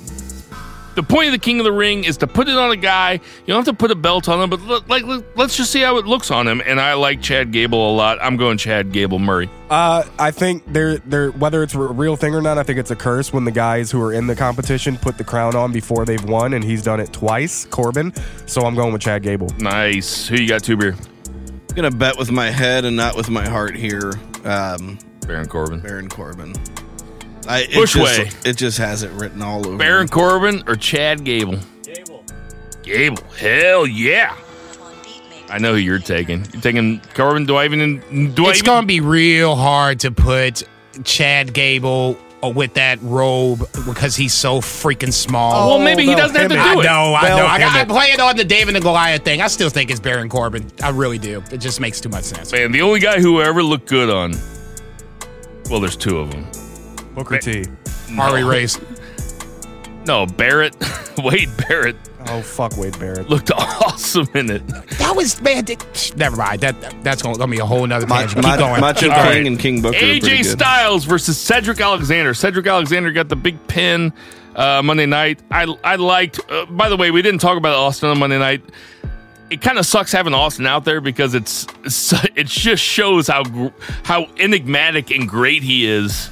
the point of the King of the Ring is to put it on a guy. You don't have to put a belt on him, but look, like look, let's just see how it looks on him. And I like Chad Gable a lot. I'm going Chad Gable Murray. Uh, I think they're they're whether it's a real thing or not. I think it's a curse when the guys who are in the competition put the crown on before they've won, and he's done it twice. Corbin, so I'm going with Chad Gable. Nice. Who you got, two beer? I'm gonna bet with my head and not with my heart here. Um, Baron Corbin. Baron Corbin. I, it Bushway. Just, it just has it written all over. Baron Corbin or Chad Gable? Gable. Gable. Hell yeah. I know who you're taking. You're taking Corbin. Do I even? Do I it's even? going to be real hard to put Chad Gable uh, with that robe because he's so freaking small. well, maybe he they'll doesn't have to hem do it. it. I know, I They'll know. I, got, I hem it. play it on the David and Goliath thing. I still think it's Baron Corbin. I really do. It just makes too much sense. Man, the only guy who ever looked good on. Well, there's two of them. Booker T. Harley Race. No, Barrett. [laughs] Wade Barrett Oh fuck, Wade Barrett. looked [laughs] awesome in it. That was man. that- never mind. That that's going to be a whole nother Ma- tangent. Ma- Keep going. Macho Keep King right. and King Booker. are pretty AJ good. Styles versus Cedric Alexander. Cedric Alexander got the big pin uh, Monday night. I I liked. Uh, by the way, we didn't talk about Austin on Monday night. It kind of sucks having Austin out there because it's, it's [laughs] it just shows how how enigmatic and great he is,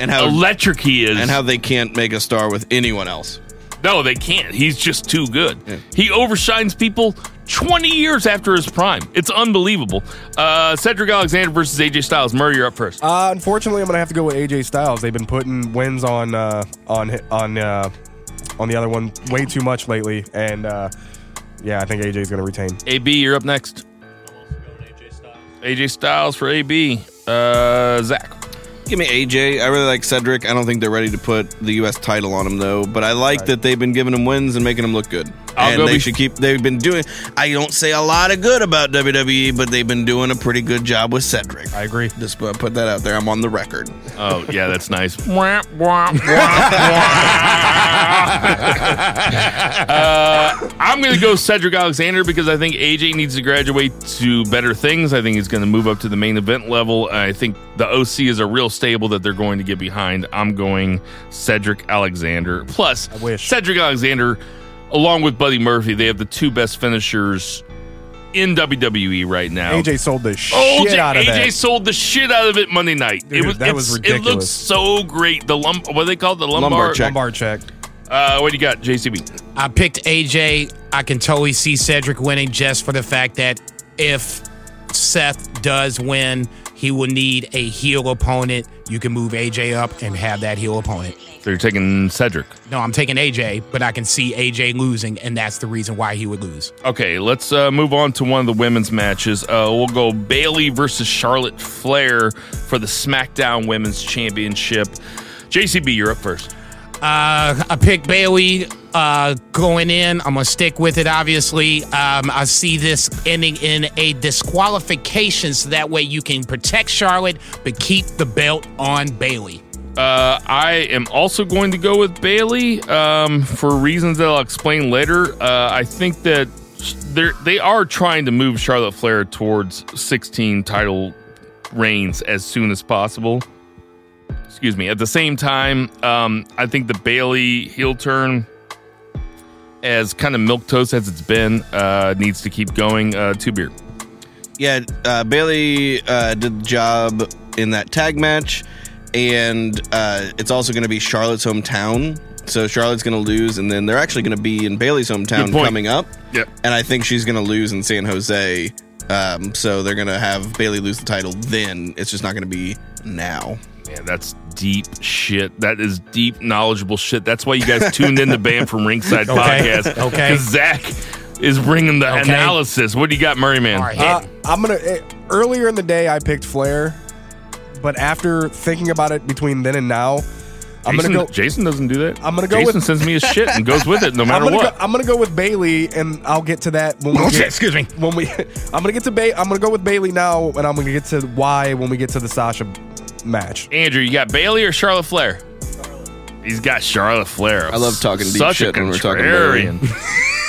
and how electric he is, and how they can't make a star with anyone else. no they can't. He's just too good. He overshines people. 20 years after his prime. It's unbelievable. Uh, Cedric Alexander versus AJ Styles. Murray, you're up first. Uh, unfortunately, I'm gonna have to go with AJ Styles. They've been putting wins on uh, on on uh, on the other one way too much lately, and uh, yeah, I think AJ's gonna retain. AB, you're up next. AJ Styles for AB. Uh, Zach. Give me AJ. I really like Cedric. I don't think they're ready to put the U.S. title on him though, but I like that they've been giving him wins and making him look good. I'll and they be- should keep. They've been doing. I don't say a lot of good about WWE, but they've been doing a pretty good job with Cedric. I agree. Just uh, put that out there. I'm on the record. Oh, yeah, that's nice. [laughs] [laughs] Uh, I'm going to go Cedric Alexander because I think AJ needs to graduate to better things. I think he's going to move up to the main event level. I think the OC is a real stable that they're going to get behind. I'm going Cedric Alexander. Plus, wish. Cedric Alexander, along with Buddy Murphy, they have the two best finishers in WWE right now. AJ sold the Oh, shit out of it. AJ that. sold the shit out of it Monday night. it was that was it's- It looks so great. The lum, what do they call it? the lumbar? Lumbar check. Lumbar check. Uh, what do you got, JCB? I picked AJ. I can totally see Cedric winning just for the fact that if Seth does win, he will need a heel opponent. You can move AJ up and have that heel opponent. So you're taking Cedric. No, I'm taking AJ, but I can see AJ losing, and that's the reason why he would lose. Okay, let's uh, move on to one of the women's matches. Uh, we'll go Bayley versus Charlotte Flair for the SmackDown Women's Championship. JCB, you're up first. Uh, I picked Bayley uh, going in. I'm gonna stick with it. Obviously, um, I see this ending in a disqualification, so that way you can protect Charlotte but keep the belt on Bayley. Uh, I am also going to go with Bayley um, for reasons that I'll explain later. Uh, I think that they are trying to move Charlotte Flair towards 16 title reigns as soon as possible. Excuse me. At the same time, um, I think the Bayley heel turn, as kind of milk toast as it's been, uh, needs to keep going. Uh, two beer. Yeah, uh, Bayley uh, did the job in that tag match, and uh, it's also going to be Charlotte's hometown. So Charlotte's going to lose, and then they're actually going to be in Bayley's Good hometown point. coming up. Yep. And I think she's going to lose in San Jose. Um, so they're going to have Bayley lose the title then. It's just not going to be now. Man, that's deep shit. That is deep, knowledgeable shit. That's why you guys [laughs] tuned in to Banned from Ringside Podcast. Okay, podcast. [laughs] okay. 'Cause Zach is bringing the Okay. analysis. What do you got, Murray Man? All right. Uh, I'm gonna. eh, Earlier in the day, I picked Flair, but after thinking about it between then and now, I'm Jason, gonna go. Jason doesn't do that. I'm gonna go Jason with- sends me his shit and goes with it no [laughs] I'm matter what. go, I'm gonna go with Bayley, and I'll get to that when we Okay, get. excuse me. When we, [laughs] I'm gonna get to ba- I'm gonna go with Bayley now, and I'm gonna get to why when we get to the Sasha match. Andrew, you got Bayley or Charlotte Flair? He's got Charlotte Flair. I love talking deep shit when we're talking Bailey. [laughs]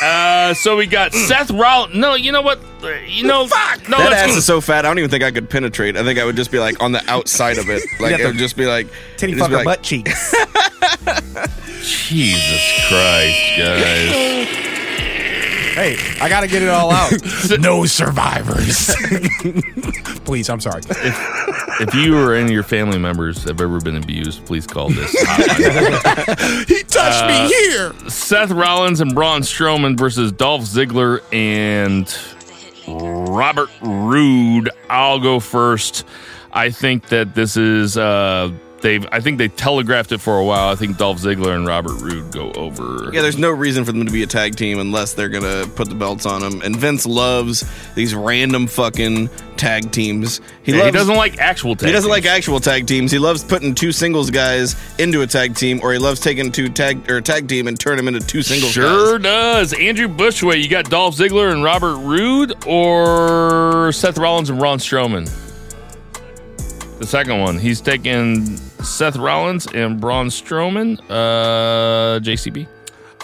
contrarian. uh, so we got Seth Rollins. No, you know what? Uh, You know, fuck. No, that ass go- is so fat, I don't even think I could penetrate. I think I would just be like on the outside of it. [laughs] Like got it would just be like Titty it'd just be fucker like- butt cheeks. [laughs] Jesus Christ, guys. hey, I gotta get it all out. [laughs] no survivors. Please, I'm sorry. If you or any of your family members have ever been abused, please call this hotline. [laughs] He touched me here. Seth Rollins and Braun Strowman versus Dolph Ziggler and Robert Roode. I'll go first. I think that this is uh they've I think they telegraphed it for a while. I think Dolph Ziggler and Robert Roode go over. Yeah, there's no reason for them to be a tag team unless they're gonna put the belts on them. And Vince loves these random fucking tag teams. He Yeah, loves. he doesn't like actual tag he doesn't like teams. actual tag teams. He loves putting two singles guys into a tag team, or he loves taking two tag or tag team and turn them into two singles Sure guys. does. Andrew Bushway, you got Dolph Ziggler and Robert Roode or Seth Rollins and Ron Strowman? The second one. He's taking Seth Rollins and Braun Strowman. Uh, JCB.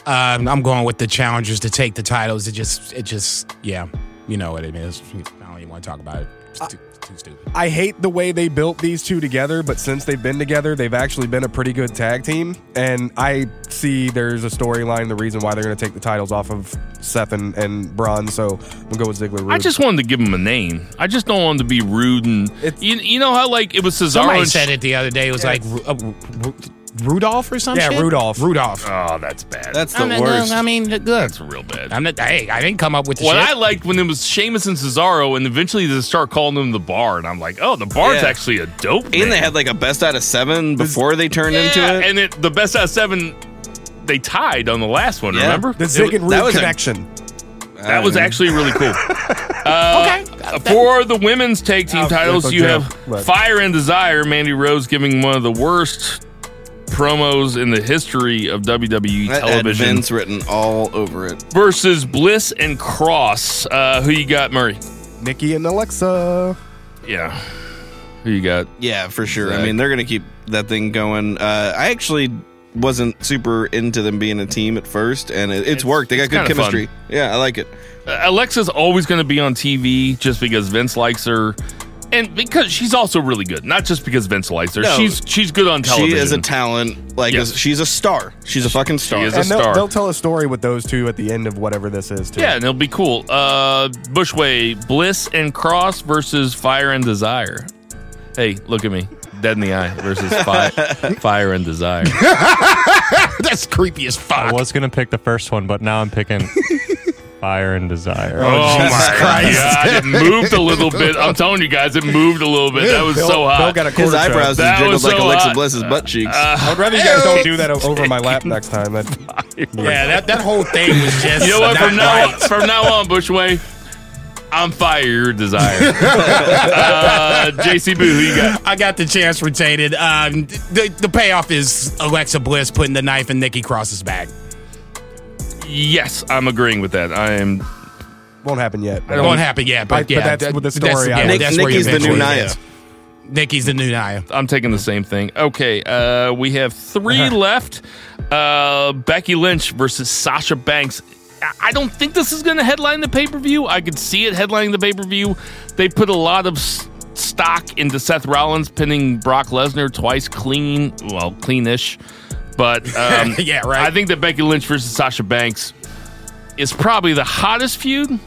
Um, I'm going with the challengers to take the titles. It just, it just, yeah, you know what it is. I don't even want to talk about it. It's too, stupid. I hate the way they built these two together, but since they've been together, they've actually been a pretty good tag team. And I see there's a storyline, the reason why they're going to take the titles off of Seth and, and Braun. So we'll go with Ziggler. Roode. I just wanted to give him a name. I just don't want him to be rude and you, you know how like it was Cesaro Somebody said it the other day. It was like uh, Ru- Rudolph or something. Yeah, Rudolph. Rudolph. Oh, that's bad. That's the I mean, worst. I mean, good. that's real bad. I'm not. Hey, I didn't come up with the What shit. I liked when it was Sheamus and Cesaro, and eventually they start calling them the Bar, and I'm like, oh, the Bar's Yeah. actually a dope. name. and they had like a best out of seven before they turned into it. and it, the best out of seven, they tied on the last one. Yeah. Remember the It Zig was- and that Roode was a- connection. that was actually really cool. [laughs] Uh, For the women's tag team Oh, titles, you have Fire and Desire. Mandy Rose giving one of the worst promos in the history of WWE that had television Vince written all over it. versus Bliss and Cross. Uh, who you got, Murray? Nikki and Alexa. Yeah. Who you got? Yeah, for sure. I mean, they're gonna keep that thing going. Uh, I actually wasn't super into them being a team at first, and it, it's, It's- worked. They got good kinda fun. chemistry. Yeah, I like it. Uh, Alexa's always going to be on TV just because Vince likes her, and because she's also really good. Not just because Vince likes her. No. she's she's good on television. She is a talent. Like Yes. she's a star. She's a fucking star. is a And they'll, star. they'll tell a story with those two at the end of whatever this is, too. yeah, and it'll be cool. Uh, Bushway, Bliss and Cross versus Fire and Desire. Hey, look at me, dead in the eye versus [laughs] fi- Fire and Desire. [laughs] That's creepy as fuck. I was gonna pick the first one, but now I'm picking [laughs] Fire and Desire. Oh Jesus my Christ. god, it [laughs] moved a little bit. I'm telling you guys, it moved a little bit. That was Bill, so Bill hot. got a His quarter eyebrows That jiggled was like so Alexa hot. Bliss's butt cheeks. [laughs] I would rather you guys don't do that o- [laughs] over my lap next time. That, Yeah, that, that whole thing was just. You know what? not From now right. on, from now on, Bushway, I'm fire your desire. uh, JC Boo, who you got? I got the chance retained. Um, the, the payoff is Alexa Bliss putting the knife in Nikki Cross's back. Yes, I'm agreeing with that. I am. Won't happen yet. It won't happen yet, but I- but yeah, that's that- with the story That's, yeah, was- that's where Nikki's the new eventually Nia. gets. Nikki's the new Nia. I'm taking the same thing. Okay, uh, we have 3 left. Uh, Becky Lynch versus Sasha Banks. I- I don't think this is going to headline the pay per view. I could see it headlining the pay per view. They put a lot of s- stock into Seth Rollins pinning Brock Lesnar twice clean, well, cleanish. But um, [laughs] Yeah, right. I think that Becky Lynch versus Sasha Banks is probably the hottest feud.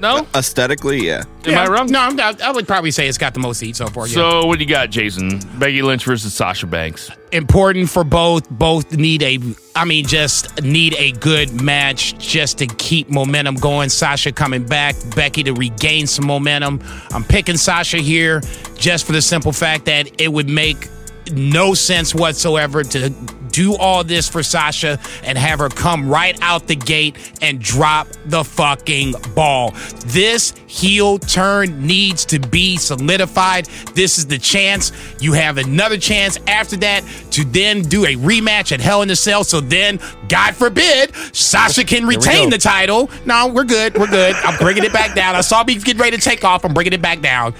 No, Aesthetically, yeah. am I wrong? No, I'm, I I would probably say it's got the most heat so far. Yeah. So what do you got, Jason? Becky Lynch versus Sasha Banks. important for both. Both need a, I mean, just need a good match just to keep momentum going. Sasha coming back, Becky to regain some momentum. I'm picking Sasha here just for the simple fact that it would make no sense whatsoever to do all this for Sasha and have her come right out the gate and drop the fucking ball. This heel turn needs to be solidified. This is the chance. You have another chance after that to then do a rematch at Hell in a Cell. So then, God forbid, Sasha can retain the title. No, we're good. We're good. I'm bringing it back down. I saw me getting ready to take off. I'm bringing it back down.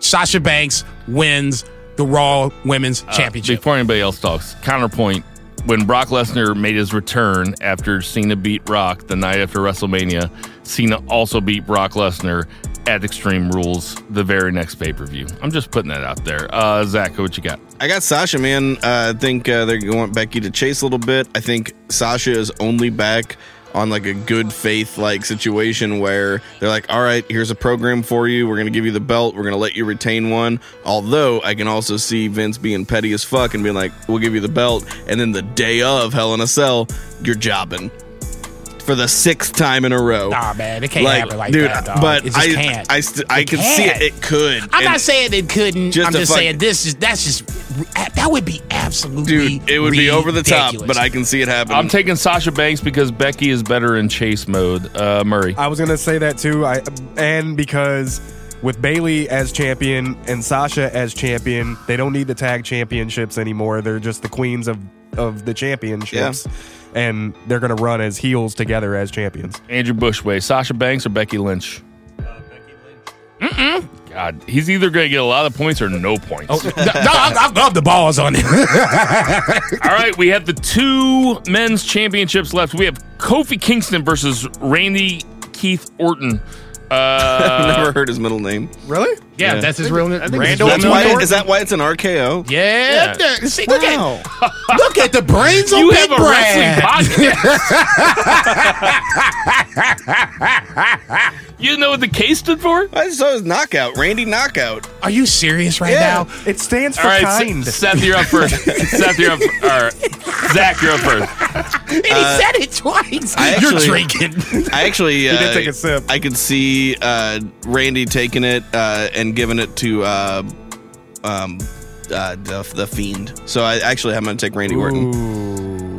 Sasha Banks wins the Raw Women's Championship. Before anybody else talks, counterpoint. When Brock Lesnar made his return after Cena beat Brock the night after WrestleMania, Cena also beat Brock Lesnar at Extreme Rules the very next pay per view. I'm just putting that out there. Uh, Zach, what you got? I got Sasha, man. Uh, I think uh, they're going to want Becky to chase a little bit. I think Sasha is only back on like a good faith like situation where they're like, all right, here's a program for you. We're going to give you the belt. We're going to let you retain one. Although I can also see Vince being petty as fuck and being like, we'll give you the belt. And then the day of Hell in a Cell, you're jobbing for the sixth time in a row. Nah, man, it can't happen like dude, that, dog. But It just I, can't. I, st- I It can see it. It could. I'm not saying it couldn't. I'm just fuck- saying this is that's just that would be absolutely Dude, it would be over the top, but I can see it happen. I'm taking Sasha Banks because Becky is better in chase mode. Uh, Murray. I was gonna say that too. I and because with Bayley as champion and Sasha as champion, they don't need the tag championships anymore. They're just the queens of of the championships, and they're gonna run as heels together as champions. Andrew Bushway, Sasha Banks or Becky Lynch? Mm-mm. God, he's either going to get a lot of points or no points. [laughs] no, I, I love the balls on him. [laughs] All right, we have the two men's championships left. We have Kofi Kingston versus Randy Keith Orton. [laughs] I've Uh, never heard his middle name. Really? Yeah, Yeah. that's his real name. it's Randall. That's why, Orton? is that why it's an RKO? Yeah, Yeah. See, look Wow. at [laughs] look at the brains on you Big have a Brad. wrestling podcast. [laughs] you know what the K stood for? I just saw his knockout, Randy Knockout. Are you serious right Yeah. now? It stands for All right, kind. S- Seth, you're up first. [laughs] Seth, you're up. All right, Zach, you're up first. And he said it twice. I You're actually- drinking. I actually uh, did take a sip. I could see uh, Randy taking it uh, and giving it to uh, um, uh, the, the Fiend. So I actually I'm going to take Randy Orton,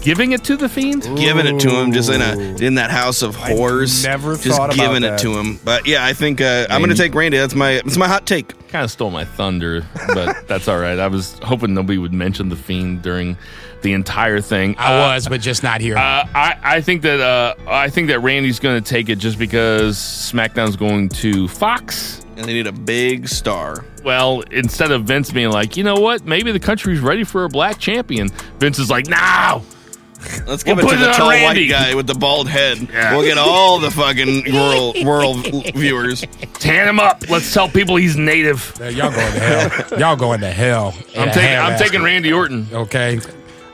Giving it to the fiend. giving it to him just in a in that house of horrors. never just thought about giving it to him. But yeah, I think uh, I'm going to take Randy. That's my that's my hot take. Kind of stole my thunder, but [laughs] that's all right. I was hoping nobody would mention the fiend during the entire thing. I Uh, was, but just not here. Uh, I, I think that uh, I think that Randy's going to take it just because SmackDown's going to Fox. And they need a big star. Well, instead of Vince being like, you know what, maybe the country's ready for a black champion, Vince is like, no, Let's give We'll it to put the it on tall Randy. white guy with the bald head. Yeah. We'll get all the fucking [laughs] rural rural viewers. tan him up. Let's tell people he's native. Y'all going to hell. Y'all going to hell. I'm taking I'm taking Randy Orton. Okay.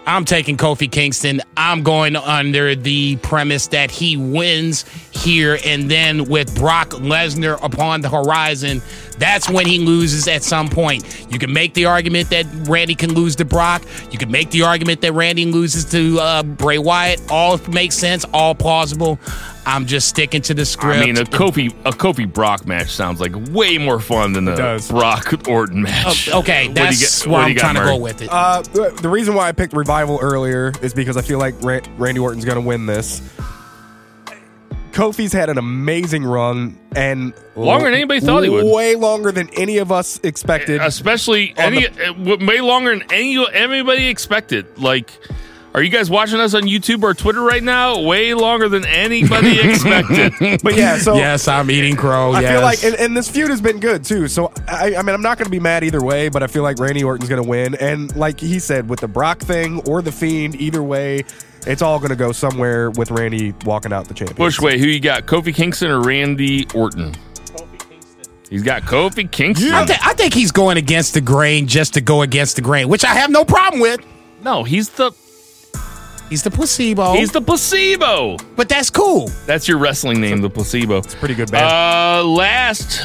I'm taking Kofi Kingston. I'm going under the premise that he wins here, and then with Brock Lesnar upon the horizon, that's when he loses at some point. You can make the argument that Randy can lose to Brock. You can make the argument that Randy loses to uh, Bray Wyatt. All makes sense, all plausible. I'm just sticking to the script. I mean, a Kofi a Kofi Brock match sounds like way more fun than a does. Brock Orton match. Oh, okay, What do you that's get- where I'm you got, trying to go with it. Uh, the the reason why I picked Revival earlier is because I feel like Randy Orton's going to win this. Kofi's had an amazing run and Longer than anybody thought he would. Way longer than any of us expected. especially any uh, w- way longer than any anybody expected. Like, are you guys watching us on YouTube or Twitter right now? Way longer than anybody [laughs] expected. But yeah, so yes, I'm eating crow. I yes. feel like, and, and this feud has been good too. So I, I mean, I'm not going to be mad either way, but I feel like Randy Orton's going to win. And like he said, with the Brock thing or the Fiend, either way, it's all going to go somewhere with Randy walking out the champion. Bushway, who you got? Kofi Kingston or Randy Orton? Kofi Kingston. He's got Kofi Kingston. I, thi- I think he's going against the grain just to go against the grain, which I have no problem with. No, he's the He's the placebo. he's the placebo. but that's cool. That's your wrestling name, the placebo. It's pretty good band. Uh, last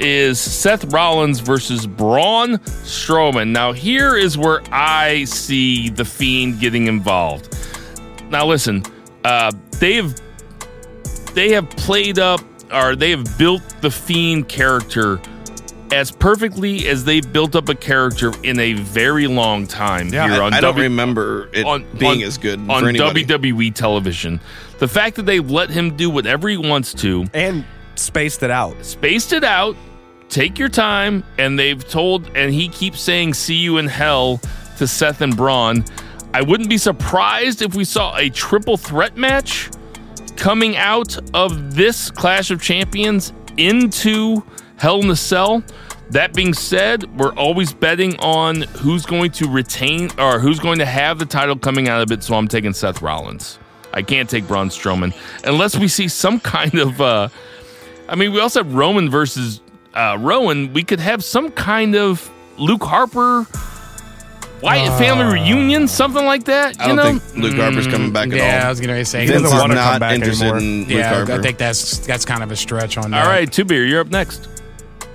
is Seth Rollins versus Braun Strowman. Now, here is where I see the Fiend getting involved. Now, listen, uh, they've they have played up or they have built the Fiend character as perfectly as they've built up a character in a very long time Yeah, here I, on I don't remember it being as good on. WWE television. The fact that they've let him do whatever he wants to, and spaced it out. spaced it out, take your time, and they've told, and he keeps saying, "See you in hell" to Seth and Braun. I wouldn't be surprised if we saw a triple threat match coming out of this Clash of Champions into Hell in the Cell. That being said, we're always betting on who's going to retain or who's going to have the title coming out of it. So I'm taking Seth Rollins. I can't take Braun Strowman unless we see some [laughs] kind of. Uh, I mean, we also have Roman versus uh, Rowan. We could have some kind of Luke Harper, Wyatt family reunion, something like that. You I don't know, think Luke Harper's coming back at all. Yeah, I all. was going to say. doesn't Vince is wanna come not back interested anymore. in Luke yeah, Harper. I think that's that's kind of a stretch on that. all right, two beer. You're up next.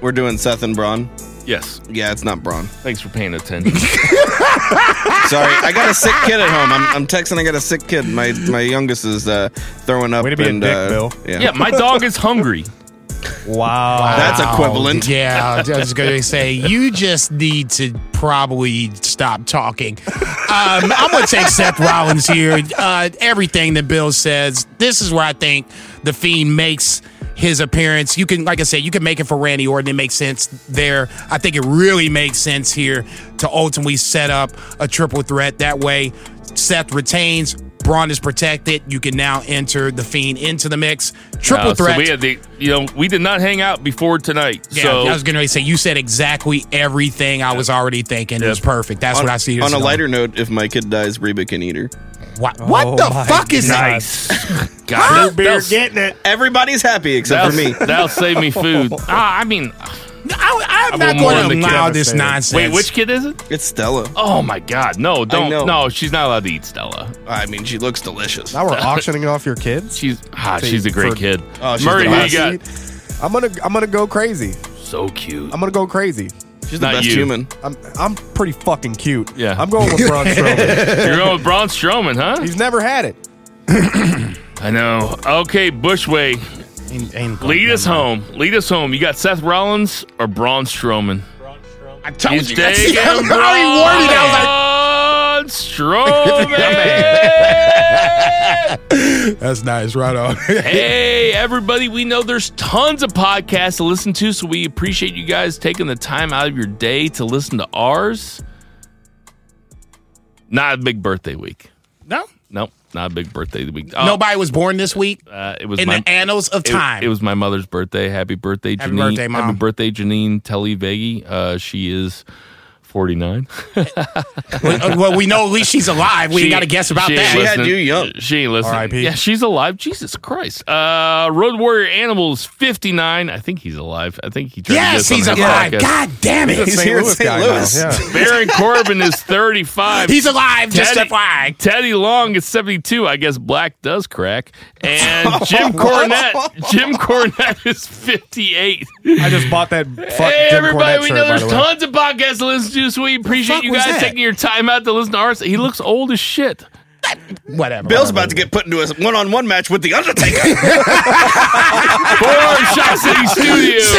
We're doing Seth and Braun. Yes, Yeah, it's not Braun. thanks for paying attention. [laughs] [laughs] Sorry, I got a sick kid at home. I'm, I'm texting. I got a sick kid. My my youngest is uh, throwing up. Way to be a and, dick, uh, Bill. Yeah. yeah, my dog is hungry. Wow. That's equivalent. Yeah, I was going to say you just need to probably stop talking. Um, I'm going to take Seth Rollins here. Uh, everything that Bill says, this is where I think the Fiend makes his appearance. You can, like I said, you can make it for Randy Orton. It makes sense there. I think it really makes sense here to ultimately set up a triple threat. That way, Seth retains. Braun is protected. You can now enter the Fiend into the mix. Triple Uh, so threat. we had the, you know, we did not hang out before tonight. Yeah, so I was going to say you said exactly everything I was already thinking. It was perfect. That's On, what I see. on a going. lighter note, if my kid dies, Reba can eat her. what, what Oh the fuck is that? nice. God, beer that'll, getting it. Everybody's happy except for me. that'll, that'll save me food. [laughs] Ah, I mean, I, I'm not going to kid allow this devastated. nonsense. wait, which kid is it? It's Stella. Oh my God, no, don't, no, she's not allowed to eat Stella. I mean, she looks delicious. Now we're auctioning off your kids. She's ah, See, she's a great for- kid. Oh, she's Murray, who you got? I'm gonna I'm gonna go crazy. So cute. I'm gonna go crazy. She's the not best you. human. I'm I'm pretty fucking cute. Yeah. I'm going with Braun [laughs] Strowman. You're going with Braun Strowman, huh? He's never had it. [clears throat] I know. Okay, Bushway, Ain't- ain't lead us home. Lead us home. You got Seth Rollins or Braun Strowman? I told He's you. taking I was already. I Braun [laughs] Strowman. was [laughs] like, That's nice. Right on. [laughs] hey, everybody. We know there's tons of podcasts to listen to, so we appreciate you guys taking the time out of your day to listen to ours. Not a big birthday week. no, Nope, not a big birthday week. Oh, nobody was born this week Uh, it was in my, the annals of it- time. It, was my mother's birthday. Happy birthday, Happy Janine. birthday, Mom. Happy birthday, Janine Telly Veggie. Uh, she is 49. [laughs] well, well, we know at least she's alive. We She- got to guess about she that. She had listening. you young. She ain't listening. R.I.P.. Yeah, she's alive. Jesus Christ. Uh, Road Warrior Animals 59. I think he's alive. I think he tried yes, to he's get us on the alive. podcast. God damn it. He's St. here in St. Louis. yeah. [laughs] Baron Corbin is 35. He's alive. Just Teddy- FYI. Teddy Long is 72. I guess black does crack. And [laughs] Jim Cornette, Jim Cornette is 58. I just bought that. Fuck hey, Jim everybody, Cornette we shirt, know there's the tons of podcasts to listen to, so we appreciate you was guys that? taking your time out to listen to ours. He looks old as shit. Whatever. Bill's about to get put into a one-on-one match with the Undertaker. [laughs] For Shot City Studios,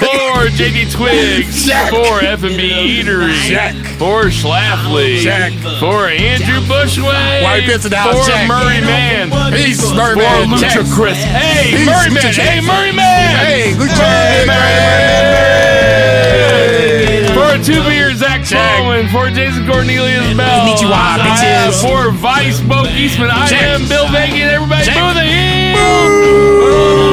for JD Twigs. For F&B Eatery. Check. For Schlafly. Check. For Andrew Bushway. Why you pissing out? For Check. Murray Man. Peace, Murray For Man. Lucha Chris. Hey, Peace, Murray Lucha Man. Check. Hey, Murray Man. Hey, Lucha Murray Man. Man. For Two Beers, Zach Baldwin. For Jason Cornelius Bell. Konnichiwa, bitches. For Vice Bo Eastman. I am Bill and everybody boo the heel.